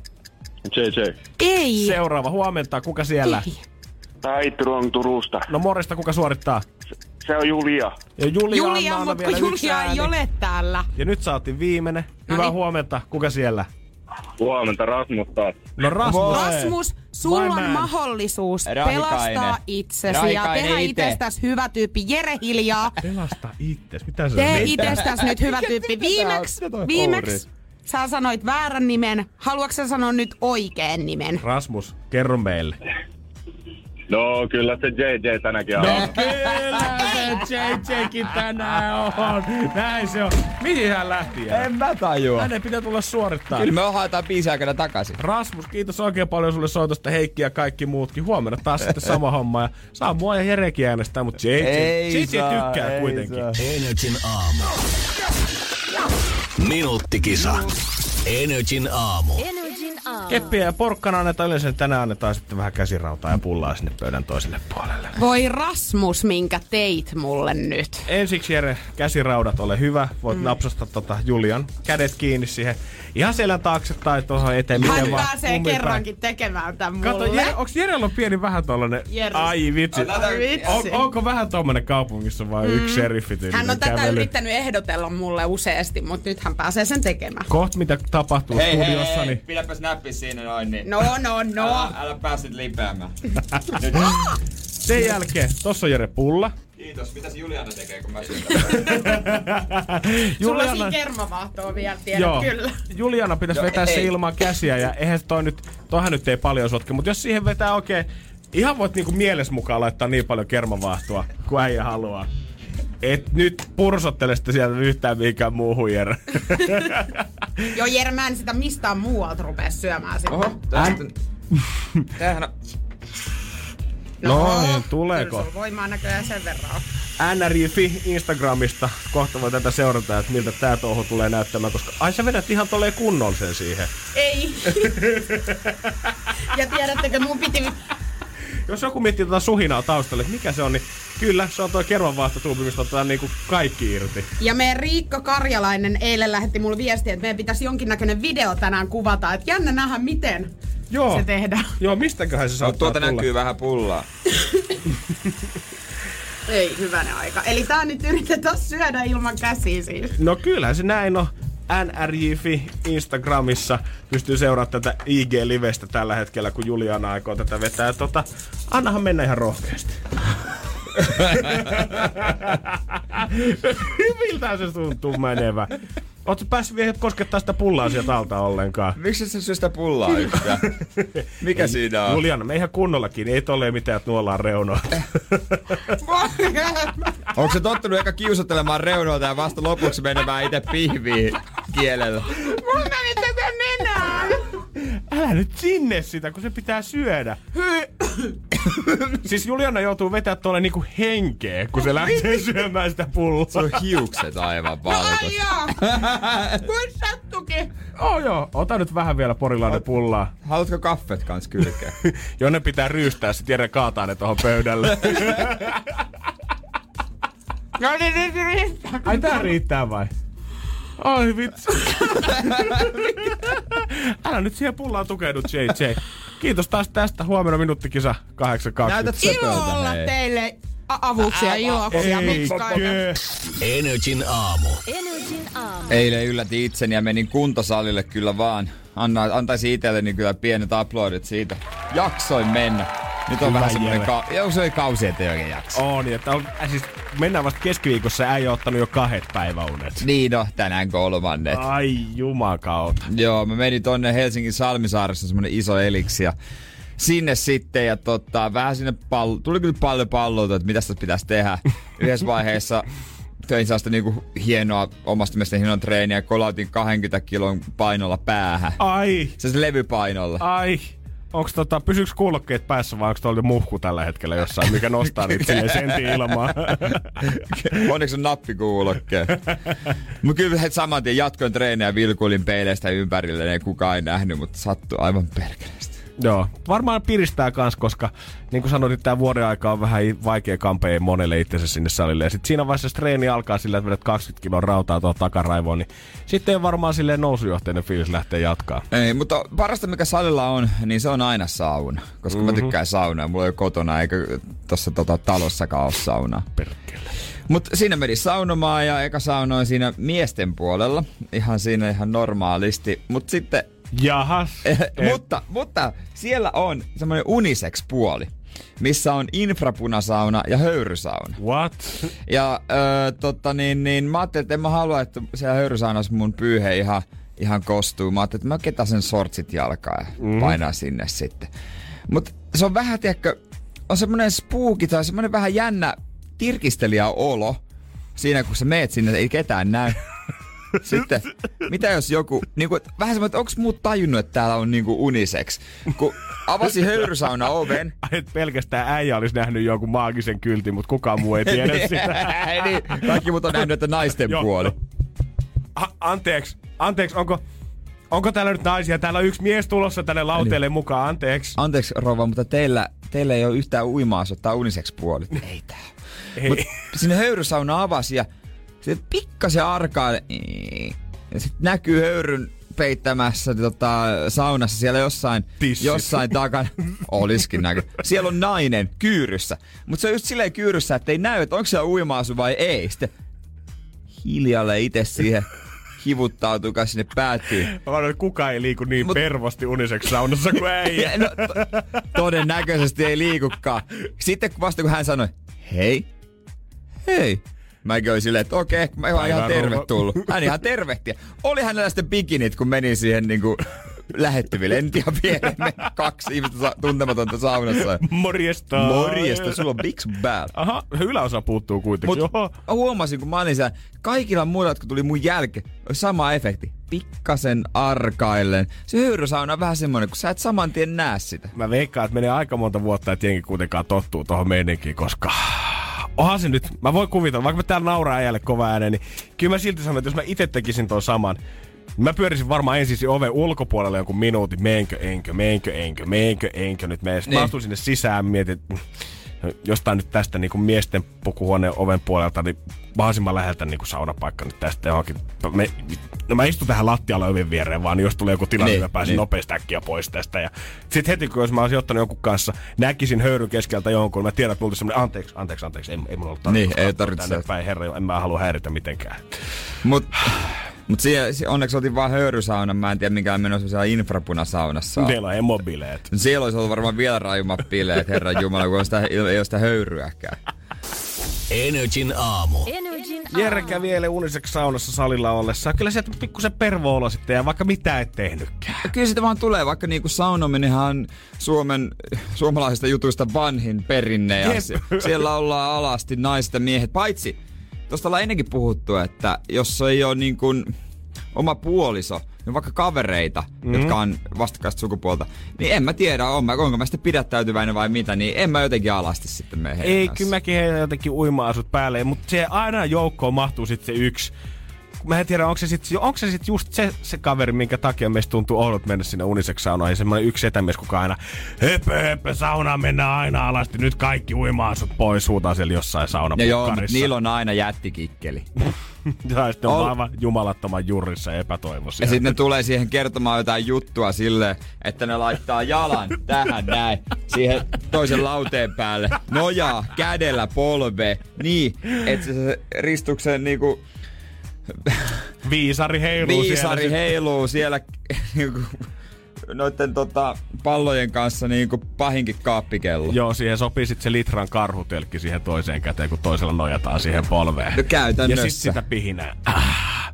JJ. Ei. Seuraava, huomenta, kuka siellä? Ei. Äiti on Turusta. No moresta, kuka suorittaa? Se on Julia. Ja Julia, on mutta kun Julia ei ole täällä. Ja nyt saatiin viimeinen. Hyvää Noniin. huomenta. Kuka siellä? Huomenta Rasmus taas. No Rasmus. Rasmus, sulla on man. mahdollisuus Rahikainen. pelastaa itsesi ja Rahikainen tehdä ite. itsestäsi hyvä tyyppi. Jere hiljaa. Pelasta itses. Mitä se Tee on? itsestäsi nyt hyvä tyyppi. Viimeksi, viimeksi sä sanoit väärän nimen. Haluatko sä sanoa nyt oikean nimen? Rasmus, kerro meille. No, kyllä se JJ tänäkin on. Kyllä se JJkin tänään on. Näin se on. Mihin hän lähti? jää? En mä tajua. Hänen pitää tulla suorittaa. Kyllä me haetaan biisin aikana takaisin. Rasmus, kiitos oikein paljon sulle soitosta, Heikki ja kaikki muutkin. Huomenna taas sitten sama homma. Ja saa mua ja Jerekin äänestää, mutta JJ, Ei JJ saa, tykkää ei kuitenkin. saa. Energin aamu. Minuuttikisa. Energin aamu. Energin aamu. Keppiä ja porkkana annetaan yleensä, tänään annetaan sitten vähän käsirautaa ja pullaa sinne pöydän toiselle puolelle. Voi Rasmus, minkä teit mulle nyt. Ensiksi Jere, käsiraudat, ole hyvä. Voit mm. napsasta tota Julian kädet kiinni siihen ihan selän taakse tai tuohon eteen. Hän miten pääsee päin. kerrankin tekemään tämän mulle. Kato, Jere, onks Jerellä on pieni vähän tollanen... Jere. Ai vitsi. Ai vitsi. On, onko vähän tommonen kaupungissa vai mm. yksi sheriffi Hän on tätä yrittänyt ehdotella mulle useasti, mutta nyt hän pääsee sen tekemään. Kohta mitä tapahtuu Hei, hei, studiossa, hei, niin pidäpäs näppi siinä noin, niin No, no, no. älä, älä pääsit lipeämään. Nyt. sen jälkeen, tossa on Jere pulla. Kiitos. Mitäs Juliana tekee, kun mä syön Sulla Juliana, siinä kermavahtoa vielä, tiedät joo, kyllä. Juliana pitäisi vetää se ei. ilman käsiä ja eihän se toi nyt, toihan nyt ei paljon sotke, mutta jos siihen vetää oikein, ihan voit niinku mieles mukaan laittaa niin paljon kermavahtoa, kuin äijä haluaa. Et nyt pursottele sitä sieltä yhtään mihinkään muuhun, Jere. Joo, Jere, mä en sitä mistään muualta rupea syömään sitten. Oho, tästä... Tämähän on... No niin, kyllä tuleeko? sulla voimaa näköjään sen verran. NRJ.fi Instagramista. Kohta voi tätä seurata, että miltä tää touhu tulee näyttämään, koska ai sä vedät ihan tolleen kunnollisen siihen. Ei. ja tiedättekö, mun piti... Jos joku miettii tätä suhinaa taustalle, että mikä se on, niin kyllä se on tuo kermanvaahtotuubi, mistä otetaan niinku kaikki irti. Ja meidän Riikka Karjalainen eilen lähetti mulle viestiä, että meidän pitäisi jonkinnäköinen video tänään kuvata. Että jännä nähdä, miten Joo. se tehdään. Joo, mistäköhän se No, saattaa tuolta tulla? näkyy vähän pullaa. Ei, hyvänä aika. Eli tää nyt yritetään syödä ilman käsiä siis. No kyllähän se näin on. NRJ.fi Instagramissa pystyy seuraamaan tätä IG-livestä tällä hetkellä, kun Juliana aikoo tätä vetää. Tota, annahan mennä ihan rohkeasti. Hyviltä se tuntuu menevä. Ootko päässyt vielä koskettaa sitä pullaa sieltä alta ollenkaan? Miksi sä syö sitä pullaa yhtään? Mikä siinä on? Juliana, me ihan kunnollakin. Ei tolleen mitään, että nuollaan reunoa. Onko se tottunut eka kiusottelemaan reunoilta ja vasta lopuksi menemään itse pihviin kielellä? Mulla meni tätä nenään. Älä nyt sinne sitä, kun se pitää syödä. siis Juliana joutuu vetää tuolle niinku henkeä, kun se lähtee syömään sitä pullaa. Se on hiukset aivan Ai valkoiset. joo. Kuin sattukin. Oh joo, ota nyt vähän vielä porilainen pullaa. Haluatko kaffet kans kylkeen? Jonne pitää ryystää, sit Jere kaataa ne tuohon pöydälle. No niin, nyt riittää. Ai tää riittää vai? Ai vitsi. Älä nyt siihen pullaan tukeudu, JJ. Kiitos taas tästä. Huomenna minuuttikisa 8.20. Näytät Ilo söpöltä, olla hei. teille a- avuksi ja iloksi ja miksi Eikö? Energin aamu. Energin aamu. Eilen yllätin itseni ja menin kuntosalille kyllä vaan. Anna, antaisin itselleni kyllä pienet aplodit siitä. Jaksoin mennä. Nyt on Hyvä vähän semmonen Jere. ka- joo, se oli kausi, ettei oikein jaksa. On, että on, äh, siis mennään vasta keskiviikossa ja äijä ottanut jo kahdet päiväunet. Niin no, tänään kolmannet. Ai jumakauta. Joo, mä menin tonne Helsingin Salmisaaressa semmonen iso eliksi ja sinne sitten ja tota, vähän sinne pallo, tuli kyllä paljon palloa, että mitä tässä pitäisi tehdä. Yhdessä vaiheessa tein sellaista niinku hienoa, omasta mielestäni hienoa treeniä, kolautin 20 kilon painolla päähän. Ai, Se se levypainolla. ai. Onks tota, pysyks kuulokkeet päässä vai onks tuolla muhku tällä hetkellä jossain, mikä nostaa niitä silleen sentin ilmaa? Onneksi on nappikuulokkeen. Mä kyllä heti saman tien jatkoin treeniä vilkuilin peileistä ympärille, ei kukaan ei nähnyt, mutta sattui aivan perkeleesti. Joo, varmaan piristää kans, koska niin kuin sanoit, tämä vuoden aika on vähän vaikea kampea monelle itsensä sinne salille. Ja sit siinä vaiheessa, treeni alkaa sillä, että vedät 20 kilon rautaa tuohon takaraivoon, niin sitten ei varmaan silleen nousujohteinen fiilis lähteä jatkaa. Ei, mutta parasta mikä salilla on, niin se on aina sauna. Koska mm-hmm. mä tykkään saunaa. Mulla ei ole kotona eikä tuossa tota, talossakaan ole saunaa. Perkele. Mutta siinä meni saunomaan ja eka saunoin siinä miesten puolella. Ihan siinä ihan normaalisti. Mutta sitten, Jahas. eh, Et- mutta, mutta siellä on semmoinen unisex-puoli, missä on infrapunasauna ja höyrysauna. What? Ja öö, tota niin, niin mä ajattelin, että en mä halua, että siellä höyrysaunassa mun pyyhe ihan, ihan kostuu. Mä ajattelin, että mä ketän sen sortsit jalkaan ja mm. painaa sinne sitten. Mut se on vähän, tiedätkö, on semmonen spooki tai semmonen vähän jännä tirkistelijä olo siinä, kun sä meet sinne, ei ketään näy. Sitten, mitä jos joku, niin kuin, vähän semmoinen, että onko muut tajunnut, että täällä on niin kuin unisex? Kun avasi höyrysauna oven, Et pelkästään äijä olisi nähnyt jonkun maagisen kyltin, mutta kukaan muu ei tiedä sitä. niin, kaikki muut on nähnyt, että naisten puoli. A- anteeksi, anteeksi, onko, onko täällä nyt naisia? Täällä on yksi mies tulossa tänne lauteelle mukaan, anteeksi. Anteeksi rouva, mutta teillä, teillä ei ole yhtään uimaa ottaa unisex puoli. Ei tää. Mut sinne höyrysauna avasi ja se pikkasen arkaili. Ja sit näkyy höyryn peittämässä tota, saunassa siellä jossain, Tissit. jossain takana. Oliskin näky. Siellä on nainen kyyryssä. Mutta se on just silleen kyyryssä, että ei näy, että onko siellä uimaasu vai ei. Sitten hiljalle itse siihen hivuttautuu, kai sinne päätyy. Mä että kukaan ei liiku niin Mut- pervosti uniseksi saunassa kuin äijä. Ja, no, to- todennäköisesti ei liikukaan. Sitten vasta kun hän sanoi, hei, hei. Mäkin olin silleen, että okei, mä oon ihan tervetullut. Hän ihan tervehtiä. Oli hänellä sitten bikinit, kun meni siihen niinku lähettyville. En tiedä vielä, kaksi ihmistä sa- tuntematonta saunassa. Morjesta. Morjesta, sulla on big bad. Aha, yläosa puuttuu kuitenkin. Mut mä huomasin, kun mä olin siellä, kaikilla muilla, jotka tuli mun jälkeen, oli sama efekti. Pikkasen arkaillen. Se höyrysauna on vähän semmonen, kun sä et saman tien näe sitä. Mä veikkaan, että menee aika monta vuotta, että jengi kuitenkaan tottuu tuohon meininkiin, koska onhan se nyt, mä voin kuvitella, vaikka mä täällä nauraa äijälle kova ääneen, niin kyllä mä silti sanon, että jos mä itse tekisin ton saman, niin mä pyörisin varmaan ensin oven ulkopuolelle jonkun minuutin, meenkö, enkö, meenkö, enkö, meenkö, enkö nyt mene. Niin. Mä astun sinne sisään, mietin, että jostain nyt tästä niin kuin miesten pukuhuoneen oven puolelta, niin mahdollisimman läheltä niin kuin saunapaikka nyt tästä johonkin. Me, no mä istun tähän lattialle oven viereen vaan, niin jos tulee joku tilanne, niin, Niin, mä pääsin niin. nopeasti äkkiä pois tästä. Ja sit heti, kun jos mä olisin ottanut jonkun kanssa, näkisin höyryn keskeltä jonkun, mä tiedän, että mulla semmoinen, anteeksi, anteeksi, anteeksi, ei, ei mulla ollut tarkoitus Niin, ei tarvitse. tänne päin, herra, en mä halua häiritä mitenkään. Mut, mut siihen, si- onneksi otin vaan höyrysaunan. Mä en tiedä mikä menossa siellä infrapunasaunassa. on. Teillä on emobileet. Siellä olisi ollut varmaan vielä rajummat bileet, herran jumala, kun on sitä, ei ole sitä höyryäkään. Energin aamu. Energin Jere kävi eilen uniseksi saunassa salilla ollessa. Kyllä sieltä pikkusen pervo sitten ja vaikka mitä et tehnytkään. Kyllä sitä vaan tulee, vaikka niinku saunominenhan on Suomen, suomalaisista jutuista vanhin perinne. Ja Jep. siellä ollaan alasti naiset ja miehet. Paitsi, tuosta ollaan ennenkin puhuttu, että jos ei ole niin kuin oma puoliso, niin vaikka kavereita, mm-hmm. jotka on vastakkaista sukupuolta, niin en mä tiedä, on mä, onko mä sitten pidättäytyväinen vai mitä, niin en mä jotenkin alasti sitten mene Ei, kanssa. kyllä mäkin heillä jotenkin uima-asut päälle, mutta se aina joukkoon mahtuu sitten se yksi. Mä en tiedä, onko se sitten onko se sit just se, se kaveri, minkä takia meistä tuntuu oudot mennä sinne uniseksi saunaan. Ja semmoinen yksi etämies, kuka aina höpö, höpö, saunaan mennään aina alasti. Nyt kaikki uima-asut pois, huutaa siellä jossain Ja saunapukkarissa. joo, mutta niillä on aina jättikikkeli. Ja sitten on Ol- aivan jumalattoman jurissa ja epätoivoisia. Ja sitten ne tulee siihen kertomaan jotain juttua silleen, että ne laittaa jalan tähän näin, siihen toisen lauteen päälle, nojaa kädellä polve, niin, että se, se ristuksen niinku Viisari heiluu viisari siellä. heiluu siellä niinku, noitten tota, pallojen kanssa niinku pahinkin kaappikello. Joo, siihen sopii sitten se litran karhutelkki siihen toiseen käteen, kun toisella nojataan siihen polveen. No käytännössä. Ja sitten sitä pihinää. Ah.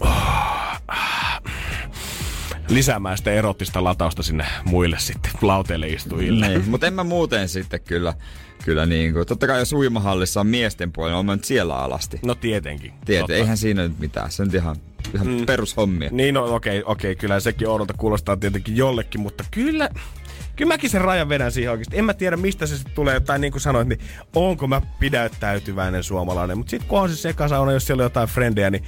Ah. Ah. Lisäämään sitä erottista latausta sinne muille sitten lauteille istujille. Niin, mutta en mä muuten sitten kyllä, kyllä niinku, totta kai jos uimahallissa on miesten puolella, on mä nyt siellä alasti. No tietenkin. Tiedät, Totta. eihän siinä nyt mitään, se on ihan, ihan mm. perushommia. Niin, no okei, okay, okei, okay, kyllä sekin oudolta kuulostaa tietenkin jollekin, mutta kyllä, kyllä mäkin sen rajan vedän siihen oikeasti. En mä tiedä, mistä se sitten tulee, tai niin kuin sanoit, niin onko mä pidättäytyväinen suomalainen. Mutta sitten kun on se sekasauna, jos siellä on jotain frendejä, niin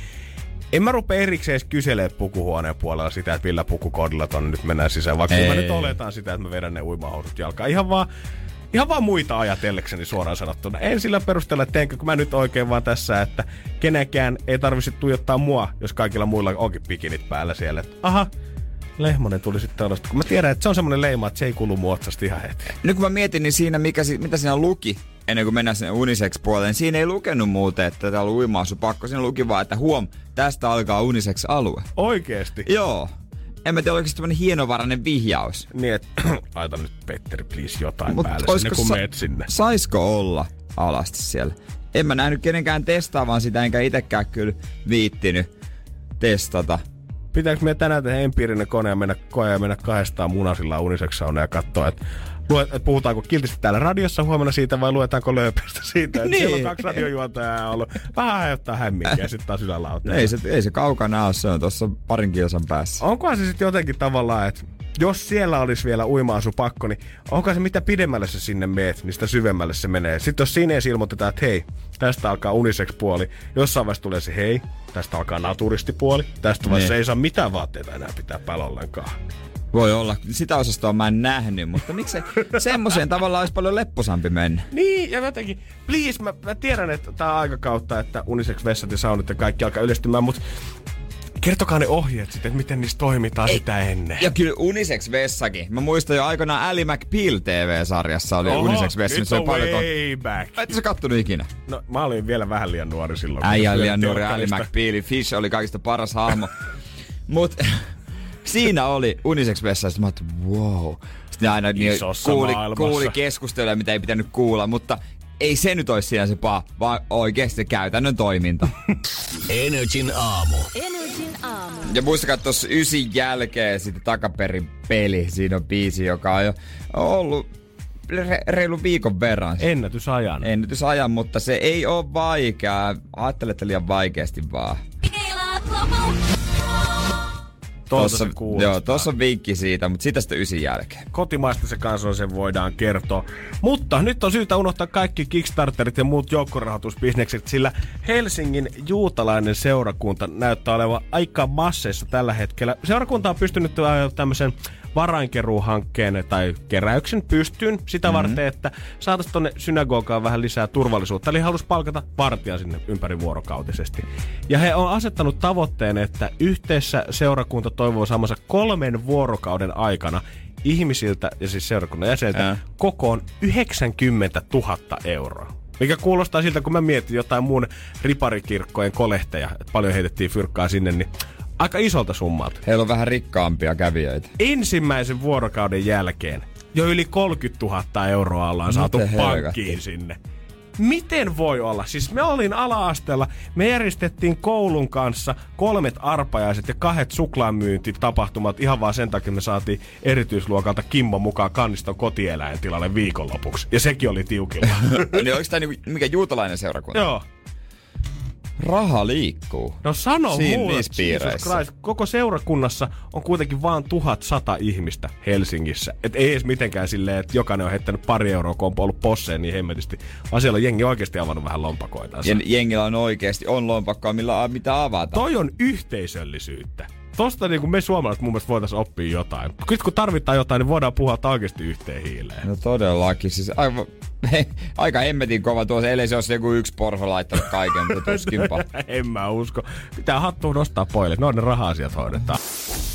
en mä rupea erikseen edes kyselee pukuhuoneen puolella sitä, että millä pukukoodilla ton nyt mennään sisään. Vaikka Ei. mä nyt oletan sitä, että mä vedän ne uimahousut jalkaan. Ihan vaan, ihan vaan muita ajatellekseni suoraan sanottuna. En sillä perusteella, että teenkö mä nyt oikein vaan tässä, että kenenkään ei tarvitse tuijottaa mua, jos kaikilla muilla onkin pikinit päällä siellä. Että, aha, Lehmonen tuli sitten tällaista. Kun mä tiedän, että se on semmoinen leima, että se ei kuulu muotsasta ihan heti. Nyt kun mä mietin, niin siinä, mikä, mitä siinä luki, ennen kuin mennään sinne unisex puoleen, siinä ei lukenut muuten, että täällä on uimaasu pakko. Siinä luki vaan, että huom, tästä alkaa unisex alue. Oikeesti. Joo. En mä tiedä, oliko se tämmönen hienovarainen vihjaus. Niin, että laita nyt Petteri, please, jotain Mut päälle sinne, kun sa- meet sinne. Saisko olla alasti siellä? En mä nähnyt kenenkään testaavan sitä, enkä itekään kyllä viittinyt testata. Pitääkö me tänään tehdä empiirinen kone ja mennä koe ja mennä kahdestaan munasilla uniseksi ja katsoa, että Luet, et puhutaanko kiltisti täällä radiossa huomenna siitä vai luetaanko lööpästä siitä, että Niin. siellä on kaksi radiojuontajaa ollut. Vähän aiheuttaa hämminkiä sitten taas ylälauteen. Ei se, ei se kaukana ole, se on tuossa parin kilsan päässä. Onkohan se sitten jotenkin tavallaan, että jos siellä olisi vielä uimaasu pakko, niin onko se mitä pidemmälle se sinne meet, niin sitä syvemmälle se menee. Sitten jos siinä ensin ilmoitetaan, että hei, tästä alkaa unisex-puoli, jossain vaiheessa tulee se hei, tästä alkaa naturistipuoli, tästä vaiheessa Niin. ei saa mitään vaatteita enää pitää päällä ollenkaan. Voi olla. Sitä osastoa mä en nähnyt, mutta miksei semmoiseen tavallaan olisi paljon lepposampi mennä. Niin, ja jotenkin, please, mä, mä tiedän, että tää on aikakautta, että unisex-vessat ja saunat ja kaikki alkaa yleistymään, mutta kertokaa ne ohjeet sitten, että miten niissä toimitaan sitä ennen. Ja kyllä Unisex Vessakin. Mä muistan jo aikoinaan Ally McBeal TV-sarjassa oli Oho, Unisex Vessa. nyt oli on paljon way back. Et sä kattonut ikinä? No, mä olin vielä vähän liian nuori silloin. Äijä se liian nuori Ally telkkarista. McBeal. Fish oli kaikista paras hahmo. Mut siinä oli Unisex Vessa, ja sit mä ajattelin, wow. Sitten ne aina niin kuuli, maailmassa. kuuli keskusteluja, mitä ei pitänyt kuulla, mutta ei se nyt olisi siinä se paha, vaan oikeasti käytännön toiminta. Energin aamu. Energin aamu. Ja muistakaa, että tuossa ysin jälkeen sitten takaperin peli, siinä on biisi, joka on jo ollut re- reilu viikon verran. Ennätysajan. Ennätysajan, mutta se ei ole vaikea. Ajattelette liian vaikeasti vaan. Tossa, se kuulostaa. joo, tossa on vinkki siitä, mutta sitä sitten ysin jälkeen. kotimaista se kanssa sen voidaan kertoa. Mutta nyt on syytä unohtaa kaikki Kickstarterit ja muut joukkorahoitusbisnekset, sillä Helsingin juutalainen seurakunta näyttää olevan aika masseissa tällä hetkellä. Seurakunta on pystynyt äh, tämmöisen varainkeruuhankkeen tai keräyksen pystyyn sitä mm-hmm. varten, että saataisiin tonne synagogaan vähän lisää turvallisuutta. Eli halus palkata vartija sinne ympäri vuorokautisesti. Ja he on asettanut tavoitteen, että yhteensä seurakunta toivoo saamansa kolmen vuorokauden aikana ihmisiltä ja siis seurakunnan jäseniltä Ää. kokoon 90 000 euroa. Mikä kuulostaa siltä, kun mä mietin jotain muun riparikirkkojen kolehteja, että paljon heitettiin fyrkkaa sinne, niin aika isolta summalta. Heillä on vähän rikkaampia kävijöitä. Ensimmäisen vuorokauden jälkeen jo yli 30 000 euroa ollaan saatu Miten helvetti? pankkiin sinne. Miten voi olla? Siis me olin ala-asteella, me järjestettiin koulun kanssa kolmet arpajaiset ja kahdet suklaamyyntitapahtumat ihan vaan sen takia me saatiin erityisluokalta Kimmo mukaan kanniston kotieläintilalle viikonlopuksi. Ja sekin oli tiukilla. niin onko tämä niinku, mikä juutalainen seurakunta? Joo. Raha liikkuu. No sano Siinä mulle, Jesus. Christ. Koko seurakunnassa on kuitenkin vaan 1100 ihmistä Helsingissä. Et ei edes mitenkään silleen, että jokainen on heittänyt pari euroa, kun on ollut posseen niin hemmetisti. Vaan siellä on jengi oikeasti avannut vähän lompakoita. Ja jengillä on oikeasti, on lompakkoa, millä mitä avata. Toi on yhteisöllisyyttä. Tosta niin kuin me suomalaiset mun mielestä voitaisiin oppia jotain. Nyt kun tarvitaan jotain, niin voidaan puhua oikeasti yhteen hiileen. No todellakin. Siis aivan, aika hemmetin kova tuossa, ellei se olisi joku yksi porho laittanut kaiken, mutta tuskinpa. en mä usko. Pitää hattuun nostaa poille. No ne raha-asiat hoidetaan.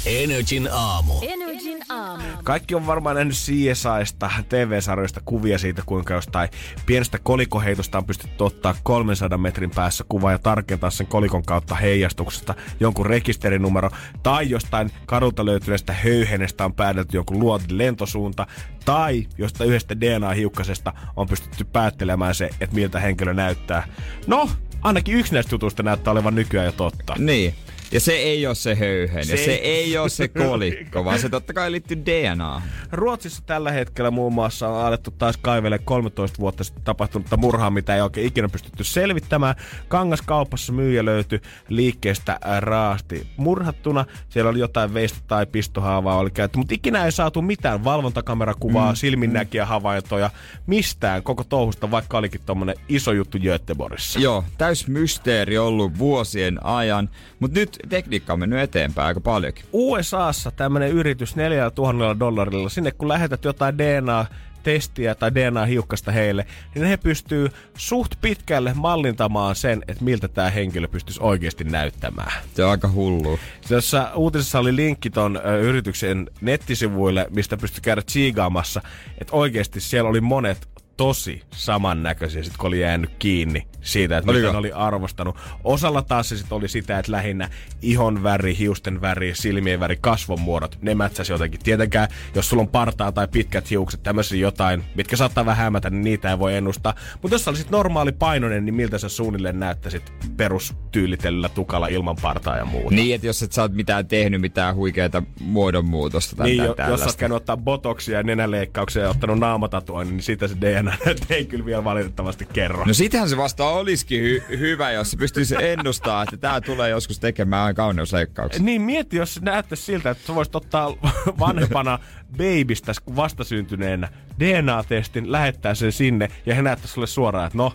Energin aamu. Energin aamu. Kaikki on varmaan nähnyt CSIsta, TV-sarjoista kuvia siitä, kuinka jostain pienestä kolikoheitosta on pystytty ottaa 300 metrin päässä kuva ja tarkentaa sen kolikon kautta heijastuksesta jonkun rekisterinumero. Tai jostain kadulta löytyneestä höyhenestä on päädelty jonkun luotin lentosuunta. Tai jostain yhdestä DNA-hiukkasesta on pystytty päättelemään se, että miltä henkilö näyttää. No, ainakin yksi näistä jutuista näyttää olevan nykyään jo totta. niin. Ja se ei ole se höyhen, Se ja se ei- ole se kolikko, vaan se totta kai liittyy DNA. Ruotsissa tällä hetkellä muun muassa on alettu taas kaivele 13 vuotta sitten tapahtunutta murhaa, mitä ei oikein ikinä pystytty selvittämään. Kangaskaupassa myyjä löytyi liikkeestä raasti murhattuna. Siellä oli jotain veistä tai pistohaavaa oli käytetty, mutta ikinä ei saatu mitään valvontakamerakuvaa, mm, silminnäkiä havaintoja, mistään koko touhusta, vaikka olikin tommonen iso juttu Göteborgissa. Joo, täys mysteeri ollut vuosien ajan, mutta nyt tekniikka on mennyt eteenpäin aika paljonkin. USAssa tämmönen yritys 4000 dollarilla, sinne kun lähetät jotain DNA testiä tai DNA-hiukkasta heille, niin he pystyy suht pitkälle mallintamaan sen, että miltä tämä henkilö pystyisi oikeasti näyttämään. Se on aika hullu. Tässä uutisessa oli linkki ton ö, yrityksen nettisivuille, mistä pystyi käydä tsiigaamassa, että oikeasti siellä oli monet tosi samannäköisiä, sit kun oli jäänyt kiinni siitä, että Oliko? mitä ne oli arvostanut. Osalla taas se sit oli sitä, että lähinnä ihon väri, hiusten väri, silmien väri, kasvon muodot, ne mätsäsi jotenkin. Tietenkään, jos sulla on partaa tai pitkät hiukset, tämmöisiä jotain, mitkä saattaa vähän hämätä, niin niitä ei voi ennustaa. Mutta jos sä olisit normaali painoinen, niin miltä sä suunnilleen näyttäisit perustyylitellyllä tukalla ilman partaa ja muuta? Niin, että jos et sä oot mitään tehnyt, mitään huikeita muodonmuutosta tai Niin, jo, jos sä oot ottaa botoksia ja nenäleikkauksia ja ottanut naamatatuoinnin, niin sitä se DNA ei kyllä vielä valitettavasti kerro. No sitähän se vasta olisikin hy- hyvä, jos se pystyisi ennustamaan, että tää tulee joskus tekemään kauneusleikkauksia. Niin mieti, jos näyttäisi siltä, että sä voisit ottaa vanhempana babystä vastasyntyneenä DNA-testin, lähettää sen sinne ja he näyttää sulle suoraan, että no,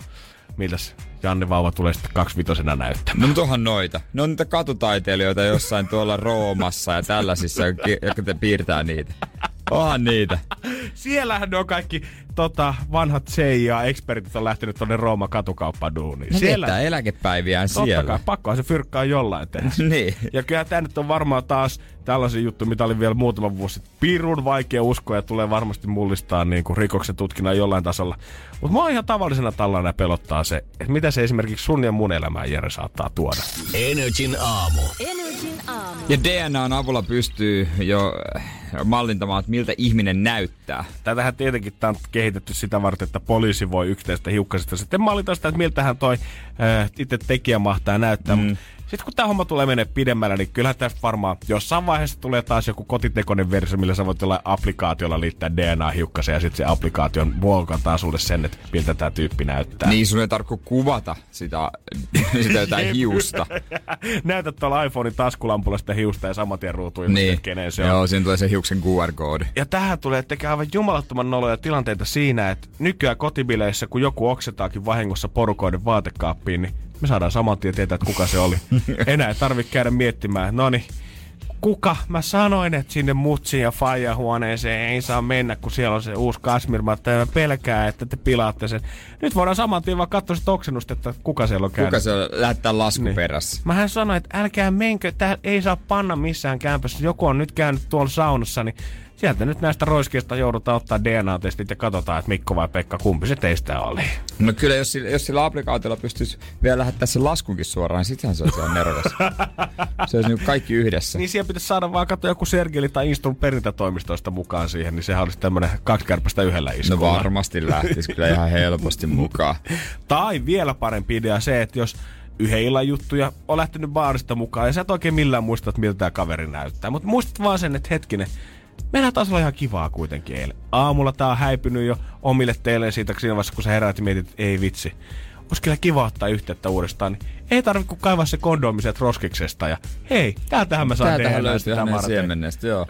miltäs Janne vauva tulee sitten kaksivitosena näyttämään. No mutta onhan noita. Ne on niitä katutaiteilijoita jossain tuolla Roomassa ja tällaisissa, jotka te piirtää niitä. Onhan niitä. Siellähän ne on kaikki tota, vanhat CIA-ekspertit on lähtenyt tonne Rooma katukauppaduuniin. Ne Siellä, eläkepäiviään totta siellä. kai, pakkohan se fyrkkaa jollain tehdä. niin. Ja kyllä tämä nyt on varmaan taas tällaisia juttu, mitä oli vielä muutama vuosi sitten. Pirun vaikea uskoa ja tulee varmasti mullistaa niin kuin rikoksen tutkinnan jollain tasolla. Mutta mua ihan tavallisena tällainen pelottaa se, että mitä se esimerkiksi sun ja mun elämään Jere saattaa tuoda. Energin aamu. Energin aamu. Ja DNAn avulla pystyy jo mallintamaan, että miltä ihminen näyttää. Tätähän tietenkin tää on kehitetty sitä varten, että poliisi voi yksittäistä hiukkasista sitten mallita sitä, että miltähän toi äh, itse tekijä mahtaa näyttää. Mm. Sitten kun tämä homma tulee menee pidemmällä, niin kyllähän tästä varmaan jossain vaiheessa tulee taas joku kotitekoinen versio, millä sä voit jollain applikaatiolla liittää DNA-hiukkaseen ja sitten se applikaation muokataan sulle sen, että miltä tämä tyyppi näyttää. Niin sun ei tarvitse kuvata sitä, sitä jotain hiusta. Näytät tuolla iPhonein taskulampulla sitä hiusta ja saman tien ruutuun, niin. kenen se on. Joo, siinä tulee se hiuksen QR-koodi. Ja tähän tulee tekemään aivan jumalattoman noloja tilanteita siinä, että nykyään kotibileissä, kun joku oksetaakin vahingossa porukoiden vaatekaappiin, niin me saadaan saman tien tietää, että kuka se oli. Enää ei tarvitse käydä miettimään, no niin, kuka? Mä sanoin, että sinne mutsiin ja faijan huoneeseen ei saa mennä, kun siellä on se uusi kasmirmatta ja mä pelkään, että te pilaatte sen. Nyt voidaan saman tien vaan katsoa sitä oksennusta, että kuka siellä on käynyt. Kuka se on lähettää lasku Niin. perässä? Mähän sanoin, että älkää menkö, tää ei saa panna missään kämpässä. Joku on nyt käynyt tuolla saunassa, niin sieltä nyt näistä roiskeista joudutaan ottaa DNA-testit ja katsotaan, että Mikko vai Pekka, kumpi se teistä oli. No kyllä, jos sillä, jos sillä applikaatiolla pystyisi vielä lähettää sen laskunkin suoraan, niin sittenhän se olisi ihan nerokas. se olisi niin kaikki yhdessä. Niin siellä pitäisi saada vaan katsoa joku Sergeli tai Instrun perintätoimistoista mukaan siihen, niin sehän olisi tämmönen kaksi kärpästä yhdellä No iskulla. varmasti lähtisi kyllä ihan helposti mukaan. Tai vielä parempi idea se, että jos yhden illan juttuja on lähtenyt baarista mukaan ja sä et oikein millään muista, että miltä tämä kaveri näyttää. Mutta muistat vaan sen, että hetkinen, meillä taas olla ihan kivaa kuitenkin eilen. Aamulla tää on häipynyt jo omille teille siitä siinä vaiheessa, kun sä heräät ja mietit, että ei vitsi. Olisi kyllä kiva ottaa yhteyttä uudestaan, niin ei tarvitse kuin kaivaa se kondomi sieltä roskiksesta ja hei, täältähän mä saan Täältähän löytyy sitä hänen siemennestä, joo.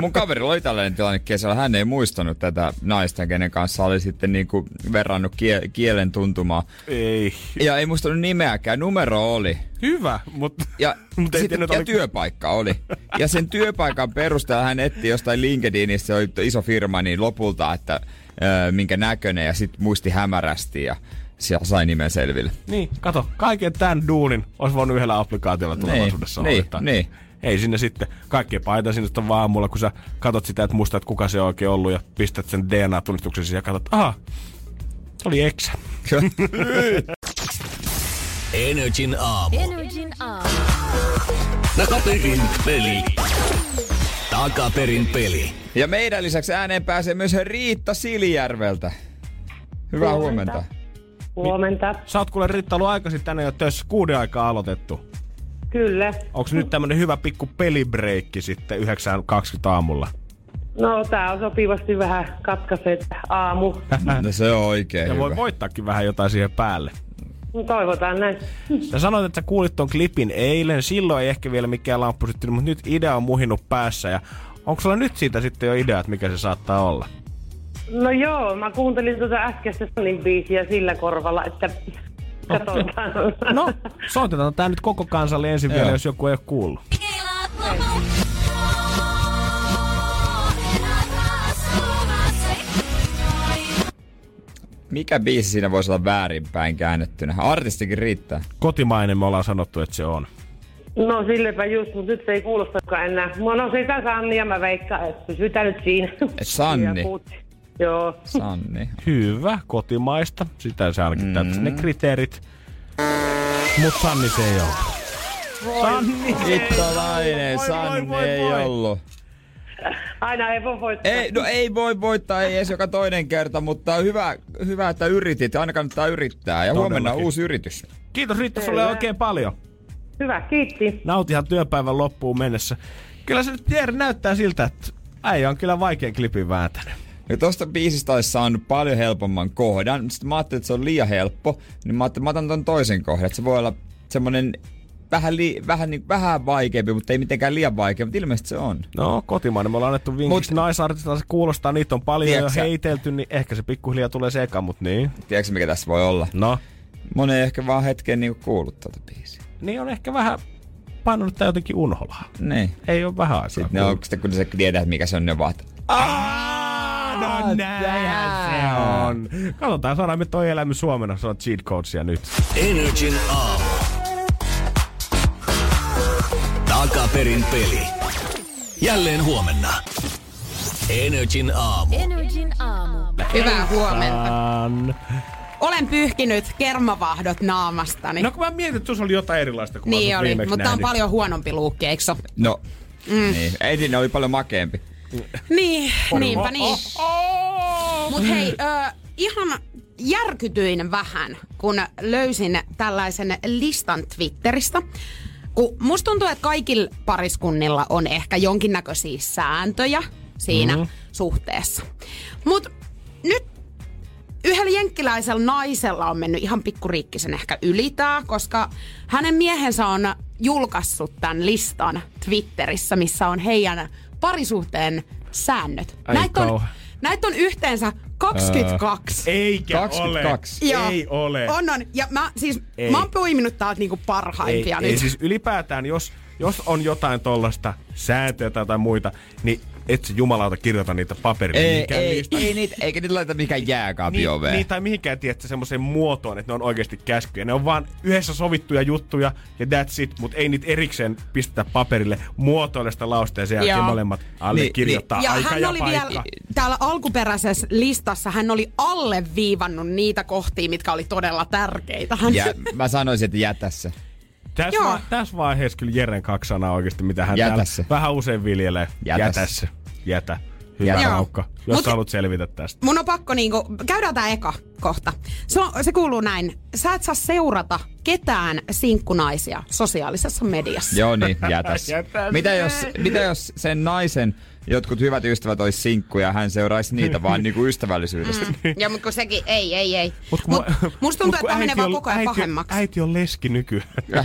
Mun kaverilla oli tällainen tilanne kesällä. Hän ei muistanut tätä naista, kenen kanssa oli sitten niinku verrannut kie- kielen tuntumaa. Ei. Ja ei muistanut nimeäkään. Numero oli. Hyvä, mutta Ja, Mut tiennyt, ja oli- työpaikka oli. Ja sen työpaikan perusteella hän etti jostain LinkedInistä, se oli iso firma, niin lopulta, että ö, minkä näköinen ja sitten muisti hämärästi ja siellä sai nimen selville. Niin, kato, kaiken tämän duunin olisi voinut yhdellä applikaatiolla tulevaisuudessa niin, hoitaa. niin. Ei sinne sitten, kaikkea paita sinne sitten vaan aamulla, kun sä katot sitä, että muistat kuka se on oikein ollut ja pistät sen DNA-tunnistuksen siihen ja katsot, aha, se oli eksä. Energin aamu. Energin aamu. Takaperin peli. Takaperin peli. Ja meidän lisäksi ääneen pääsee myös Riitta Silijärveltä. Hyvää huomenta. Huomenta. Huomenta. Sä oot kuule Ritta ollut aikaisin tänne jo töissä kuuden aikaa aloitettu. Kyllä. Onko nyt tämmönen hyvä pikku pelibreikki sitten 9.20 aamulla? No tää on sopivasti vähän katkaset aamu. No se on oikein Ja hyvä. voi voittaakin vähän jotain siihen päälle. Toivotaan näin. Sä sanoit, että sä kuulit ton klipin eilen. Silloin ei ehkä vielä mikään lamppu syttynyt, mutta nyt idea on muhinut päässä. Ja onko sulla nyt siitä sitten jo idea, että mikä se saattaa olla? No joo, mä kuuntelin tuota äskeistä Sonin biisiä sillä korvalla, että katsotaan. No, soitetaan tää nyt koko kansalle ensin vielä, jos joku ei ole kuullut. Mikä biisi siinä voisi olla väärinpäin käännettynä? Artistikin riittää. Kotimainen me ollaan sanottu, että se on. No sillepä just, mutta nyt se ei kuulostakaan enää. No, no sitä Sanni ja mä veikkaan, että pysytään nyt siinä. Sanni? Joo. Sanni. Hyvä, kotimaista. Sitä sälkittää mm. ne kriteerit. Mut Sanni se ei ole. Sanni Hittolainen, Voi, voi, Sanni voi, ei voi. ollut. Aina ei voi voittaa. Ei, no ei voi voittaa, ei edes joka toinen kerta, mutta hyvä, hyvä että yritit. Aina kannattaa yrittää. Ja huomenna Todellakin. uusi yritys. Kiitos Riitta sulle oikein paljon. Hyvä, kiitti. Nautihan työpäivän loppuun mennessä. Kyllä se nyt näyttää siltä, että äijä on kyllä vaikein klipin vääntänyt. Ja tosta biisistä olisi saanut paljon helpomman kohdan. Sitten mä ajattelin, että se on liian helppo. Niin mä ajattelin, että mä otan ton toisen kohdan. Että se voi olla semmonen vähän, li, vähän, niin, vähän vaikeampi, mutta ei mitenkään liian vaikea. Mutta ilmeisesti se on. No, kotimainen. Me ollaan annettu vinkiksi naisartista, se kuulostaa, niitä on paljon Tiedätkö sä- jo heitelty, niin ehkä se pikkuhiljaa tulee seka, mutta niin. Tiedätkö mikä tässä voi olla? No, Moni ei ehkä vaan hetken niinku kuullut tuota biisiä. niin on ehkä vähän painanut tää jotenkin unholaa. Niin. Ei ole vähän aikaa. Sitten ne on, sitten kun se tietää, mikä se on, ne vaan, että No näinhän se on. Katsotaan, saadaan me toi elämä Suomena, on cheat codesia nyt. Energin aamu. Takaperin peli. Jälleen huomenna. Energin aamu. Energin aamu. Hyvää huomenta. Olen pyyhkinyt kermavahdot naamastani. No kun mä mietin, että tuossa oli jotain erilaista kuin niin oli, mutta on nähnyt. paljon huonompi luukki, eikö no. Mm. Niin. Ei, ne oli paljon makeampi. Niin, niinpä niin. Oh, Mut hei, ö, ihan järkytyin vähän, kun löysin tällaisen listan Twitteristä. Kun musta tuntuu, että kaikilla pariskunnilla on ehkä jonkinnäköisiä sääntöjä siinä mm. suhteessa. Mut nyt yhdellä jenkkiläisellä naisella on mennyt ihan pikkuriikkisen ehkä ylitää, koska hänen miehensä on julkaissut tämän listan Twitterissä, missä on heidän parisuhteen säännöt. Ai näitä, on, näitä on yhteensä 22. Eikä 22. ole. Joo. Ei ole. On, on. Ja mä, siis, Ei. mä oon poiminut täältä niinku ei, parhaimpia ei nyt. siis ylipäätään, jos, jos on jotain tollasta sääntöä tai muita, niin et se jumalauta kirjoita niitä paperille. Ei, mihinkään ei, listaan. ei niitä, eikä niitä laita mikään jääkaapi niin, oveen. niin, tai mihinkään tiedätkö semmoiseen muotoon, että ne on oikeasti käskyjä. Ne on vaan yhdessä sovittuja juttuja ja that's it, mutta ei niitä erikseen pistetä paperille muotoille sitä lausta ja sen jälkeen Joo. molemmat allekirjoittaa ja aika hän ja oli paikka. vielä täällä alkuperäisessä listassa, hän oli alleviivannut niitä kohtia, mitkä oli todella tärkeitä. Hän, Ja mä sanoisin, että jätä se. Tässä, Joo. va- tässä vaiheessa kyllä Jeren kaksi sanaa oikeasti, mitä hän Jätä täällä se. vähän usein viljelee. Jätä Jätä se. Jätä. Hyvä Jätä. raukka, jos Mut- sä haluat selvitä tästä. Mun on pakko niinku, käydään tää eka kohta. Se, on, se kuuluu näin. Sä et saa seurata ketään sinkkunaisia sosiaalisessa mediassa. Joo niin, jätä se. Jätä se. mitä, jos, mitä jos sen naisen jotkut hyvät ystävät olisi sinkkuja ja hän seuraisi niitä vaan niinku ystävällisyydestä? Mm. Ja mutta kun sekin, ei, ei, ei. Mut kun Mut, mä- musta tuntuu, mut että menee vaan on- koko ajan äiti on- pahemmaksi. Äiti on leski nykyään.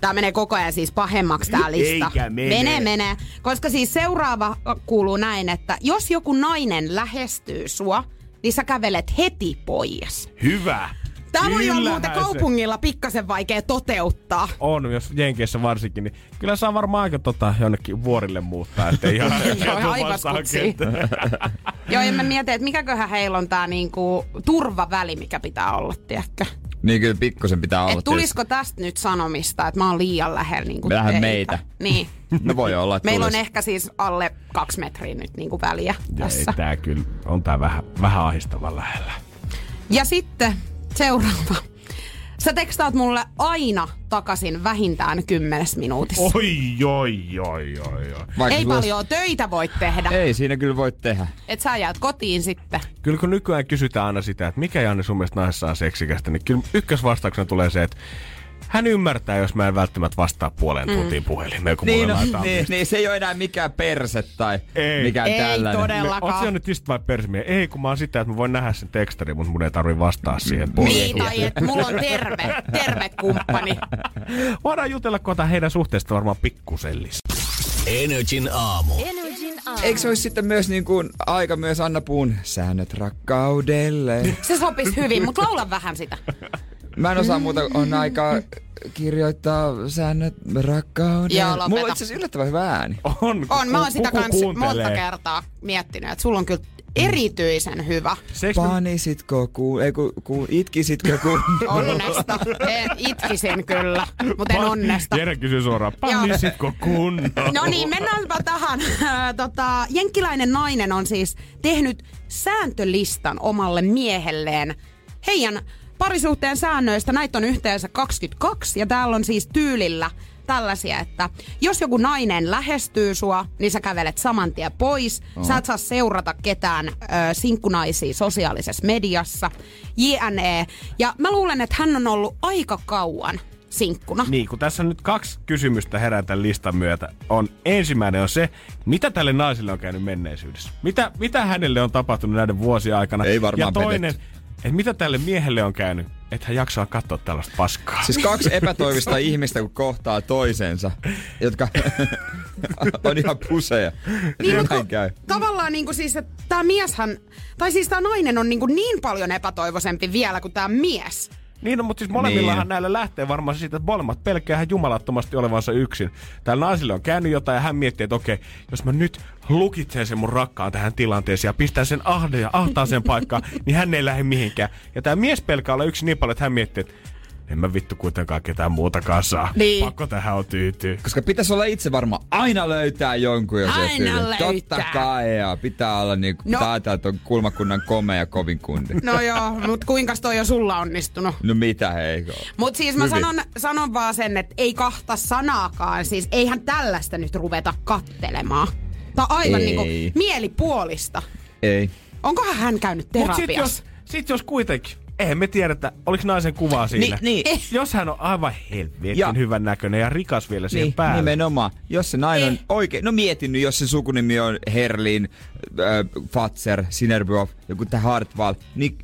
Tää menee koko ajan siis pahemmaksi tää lista. Eikä mene. Menee, menee. Koska siis seuraava kuuluu näin, että jos joku nainen lähestyy sua, niin sä kävelet heti pois. Hyvä. Olla Kyllähän muuten se kaupungilla pikkasen vaikea toteuttaa. On, jos Jenkeissä varsinkin, niin kyllä saa varmaan aika tota, jonnekin vuorille muuttaa, ettei ihan Joo, aivaskutsi. Joo, ja mä mietin, että mikäköhän heillä on tää niinku turvaväli, mikä pitää olla, tiedätkö? niin kyllä pikkusen pitää olla. Et tulisiko tästä nyt sanomista, että mä oon liian lähellä niinku Vähän teitä? meitä. Niin. tietysti. No voi olla, että Meillä on tulis. ehkä siis alle kaksi metriä nyt niinku väliä Ei, tässä. tää kyllä, on tää vähän, vähän ahdistavan lähellä. Ja sitten seuraava. Sä tekstaat mulle aina takaisin vähintään kymmenes minuutissa. Oi, oi, oi, oi, oi. Vaikka Ei sulla- paljon töitä voi tehdä. Ei siinä kyllä voi tehdä. Et sä jäät kotiin sitten. Kyllä kun nykyään kysytään aina sitä, että mikä Janne sun mielestä naisessa on seksikästä, niin kyllä ykkösvastauksena tulee se, että hän ymmärtää, jos mä en välttämättä vastaa puoleen tuntiin puhelimeen, kun Niin, mulle no, niin, niin, se ei ole enää mikään perse tai Ei. mikään Ei tällainen. todellakaan. sä nyt just vai persimiä? Ei, kun mä oon sitä, että mä voin nähdä sen tekstarin, mutta mun ei tarvi vastaa siihen puoleen Niin, tai että mulla on terve, terve kumppani. Voidaan jutella kohta heidän suhteesta varmaan pikkusellis. Energin aamu. Energin aamu. Eikö se olisi sitten myös niin kuin aika myös Anna Puun säännöt rakkaudelle? Se sopisi hyvin, mutta laula vähän sitä. Mä en osaa muuta, on aika kirjoittaa säännöt rakkaudelle. Joo, lopeta. Mulla on itse asiassa yllättävän hyvä ääni. On, On, mä oon sitä kans monta kertaa miettinyt, että sulla on kyllä erityisen hyvä. Seks Panisitko ku, ei ku, ku itkisitkö ku... Onnesta. En, itkisin kyllä, mutta en onnesta. Jere kysyy suoraan, panisitko kunnolla? No niin, mennäänpä tähän. Tota, jenkkiläinen nainen on siis tehnyt sääntölistan omalle miehelleen. Heidän parisuhteen säännöistä näitä on yhteensä 22 ja täällä on siis tyylillä tällaisia, että jos joku nainen lähestyy sua, niin sä kävelet saman tien pois. Oh. Sä et saa seurata ketään ö, sinkkunaisia sosiaalisessa mediassa. JNE. Ja mä luulen, että hän on ollut aika kauan sinkkuna. Niin, kun tässä on nyt kaksi kysymystä herää tämän listan myötä. On, ensimmäinen on se, mitä tälle naiselle on käynyt menneisyydessä? Mitä, mitä hänelle on tapahtunut näiden vuosien aikana? Ei varmaan Ja toinen. Että mitä tälle miehelle on käynyt, että hän jaksaa katsoa tällaista paskaa. Siis kaksi epätoivista ihmistä, kun kohtaa toisensa, jotka on ihan puseja. Niin, Näin mut kun käy. Tavallaan niinku siis, että tämä mieshän, tai siis tämä nainen on niinku niin paljon epätoivoisempi vielä kuin tämä mies. Niin, no, mutta siis molemmillahan Niin. näillä lähtee varmaan siitä, että molemmat pelkää jumalattomasti olevansa yksin. Täällä naisille on käynyt jotain ja hän miettii, että okei, jos mä nyt lukitsen sen mun rakkaan tähän tilanteeseen ja pistän sen ahde ja ahtaaseen paikkaan, niin hän ei lähde mihinkään. Ja tämä mies pelkää olla yksin niin paljon, että hän miettii, että en mä vittu kuitenkaan ketään muutakaan saa. Niin. Pakko tähän on tyytyä. Koska pitäisi olla itse varma. Aina löytää jonkun, jos ei Aina tyydy. Totta löytää. kai, ja pitää olla niin, No. no. ajatella, että on kulmakunnan komea ja kovin kundi. No joo, mutta kuinka toi on sulla onnistunut? No mitä heikko? Mutta siis mä Hyvin. sanon, sanon vaan sen, että ei kahta sanaakaan. Siis eihän tällaista nyt ruveta kattelemaan. Tää on aivan Ei. niinku mielipuolista. Ei. Onkohan hän käynyt Mutta sit terapiassa? jos, sit jos kuitenkin, eihän me tiedetä, oliko naisen kuvaa siinä. Niin, niin. Jos hän on aivan helvetin Ja- hyvän näköinen ja rikas vielä siihen Niin, päälle. nimenomaan. Jos se nainen on Eh. oikein, no mietin nyt, jos se sukunimi on Herlin, äh, Fatser, Sinerbov, joku tää Hartwall, niin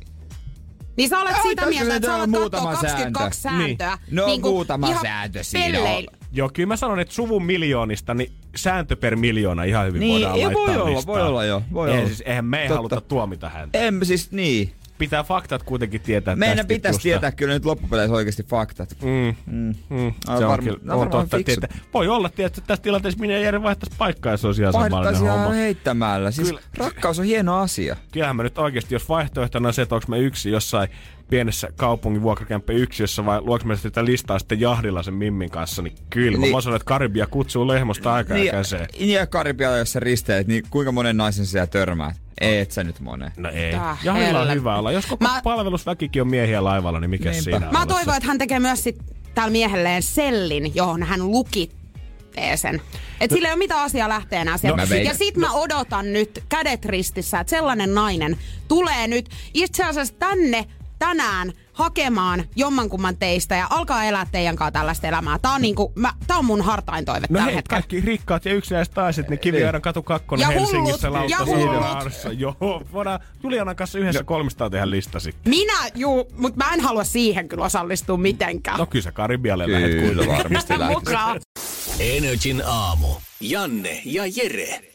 Niin sä olet siitä mieltä, että sä on alat muutama katsoa 22 sääntö. sääntöä. Niin. No, Niinku muutama sääntö siinä on. Joo, kyllä mä sanon, että suvun miljoonista, niin sääntö per miljoona ihan hyvin Niin, voidaan ja laittaa voi olla, listaan. voi olla jo, voi Ei, olla. Siis, eihän me ei Totta. haluta tuomita häntä. en siis niin. Pitää faktat kuitenkin tietää Meidän tästä pitäisi jutusta. tietää kyllä nyt loppupeleissä oikeasti faktat. Mm, Mm. mm, Aivan se on, kyllä, no on totta. Tietä. Voi olla, tietysti, että tässä tilanteessa minä Jere vaihtaisi paikkaa, jos olisi ihan samanlainen homma. heittämällä. Siis Kyllä. rakkaus on hieno asia. Kyllähän mä nyt oikeasti, jos vaihtoehtona on se, että onko me yksi jossain pienessä kaupungin vuokrakämppä yksiössä vai luoks me sitä listaa sitten jahdilla sen Mimmin kanssa, niin kyllä. Niin. Mä sanon, että Karibia kutsuu lehmosta aikaa Niin, ja käsee. niin ja Karibialla, jos sä risteet, niin kuinka monen naisen sä siellä törmäät? Ei, et sä nyt monen. No ei. Tää Jahdilla on hyvä olla. Jos koko Mä- palvelusväkikin on miehiä laivalla, niin mikä Niinpä. siinä Mä toivon, että hän tekee myös sit täällä miehelleen sellin, johon hän lukittee sen. Et sillä ei ole mitään asiaa lähteä enää sieltä. No, ja sit mä odotan nyt kädet ristissä, että sellainen nainen tulee nyt itse asiassa tänne tänään hakemaan jommankumman teistä ja alkaa elää teidän kanssa tällaista elämää. Tää on, niinku, mä, tää on mun hartain toive No tällä hei, hetkellä. kaikki rikkaat ja yksinäiset naiset, niin Kiviaidan katu 2 Ja hullut, Helsingissä ja Lauttasaaressa. Joo, voidaan Julianan kanssa yhdessä kolmistaan tehdä lista sitten. Minä, juu, mutta mä en halua siihen kyllä osallistua mitenkään. No kyllä sä Karibialle lähet kuitenkin. varmasti. Mukaan. Energin aamu. Janne ja Jere.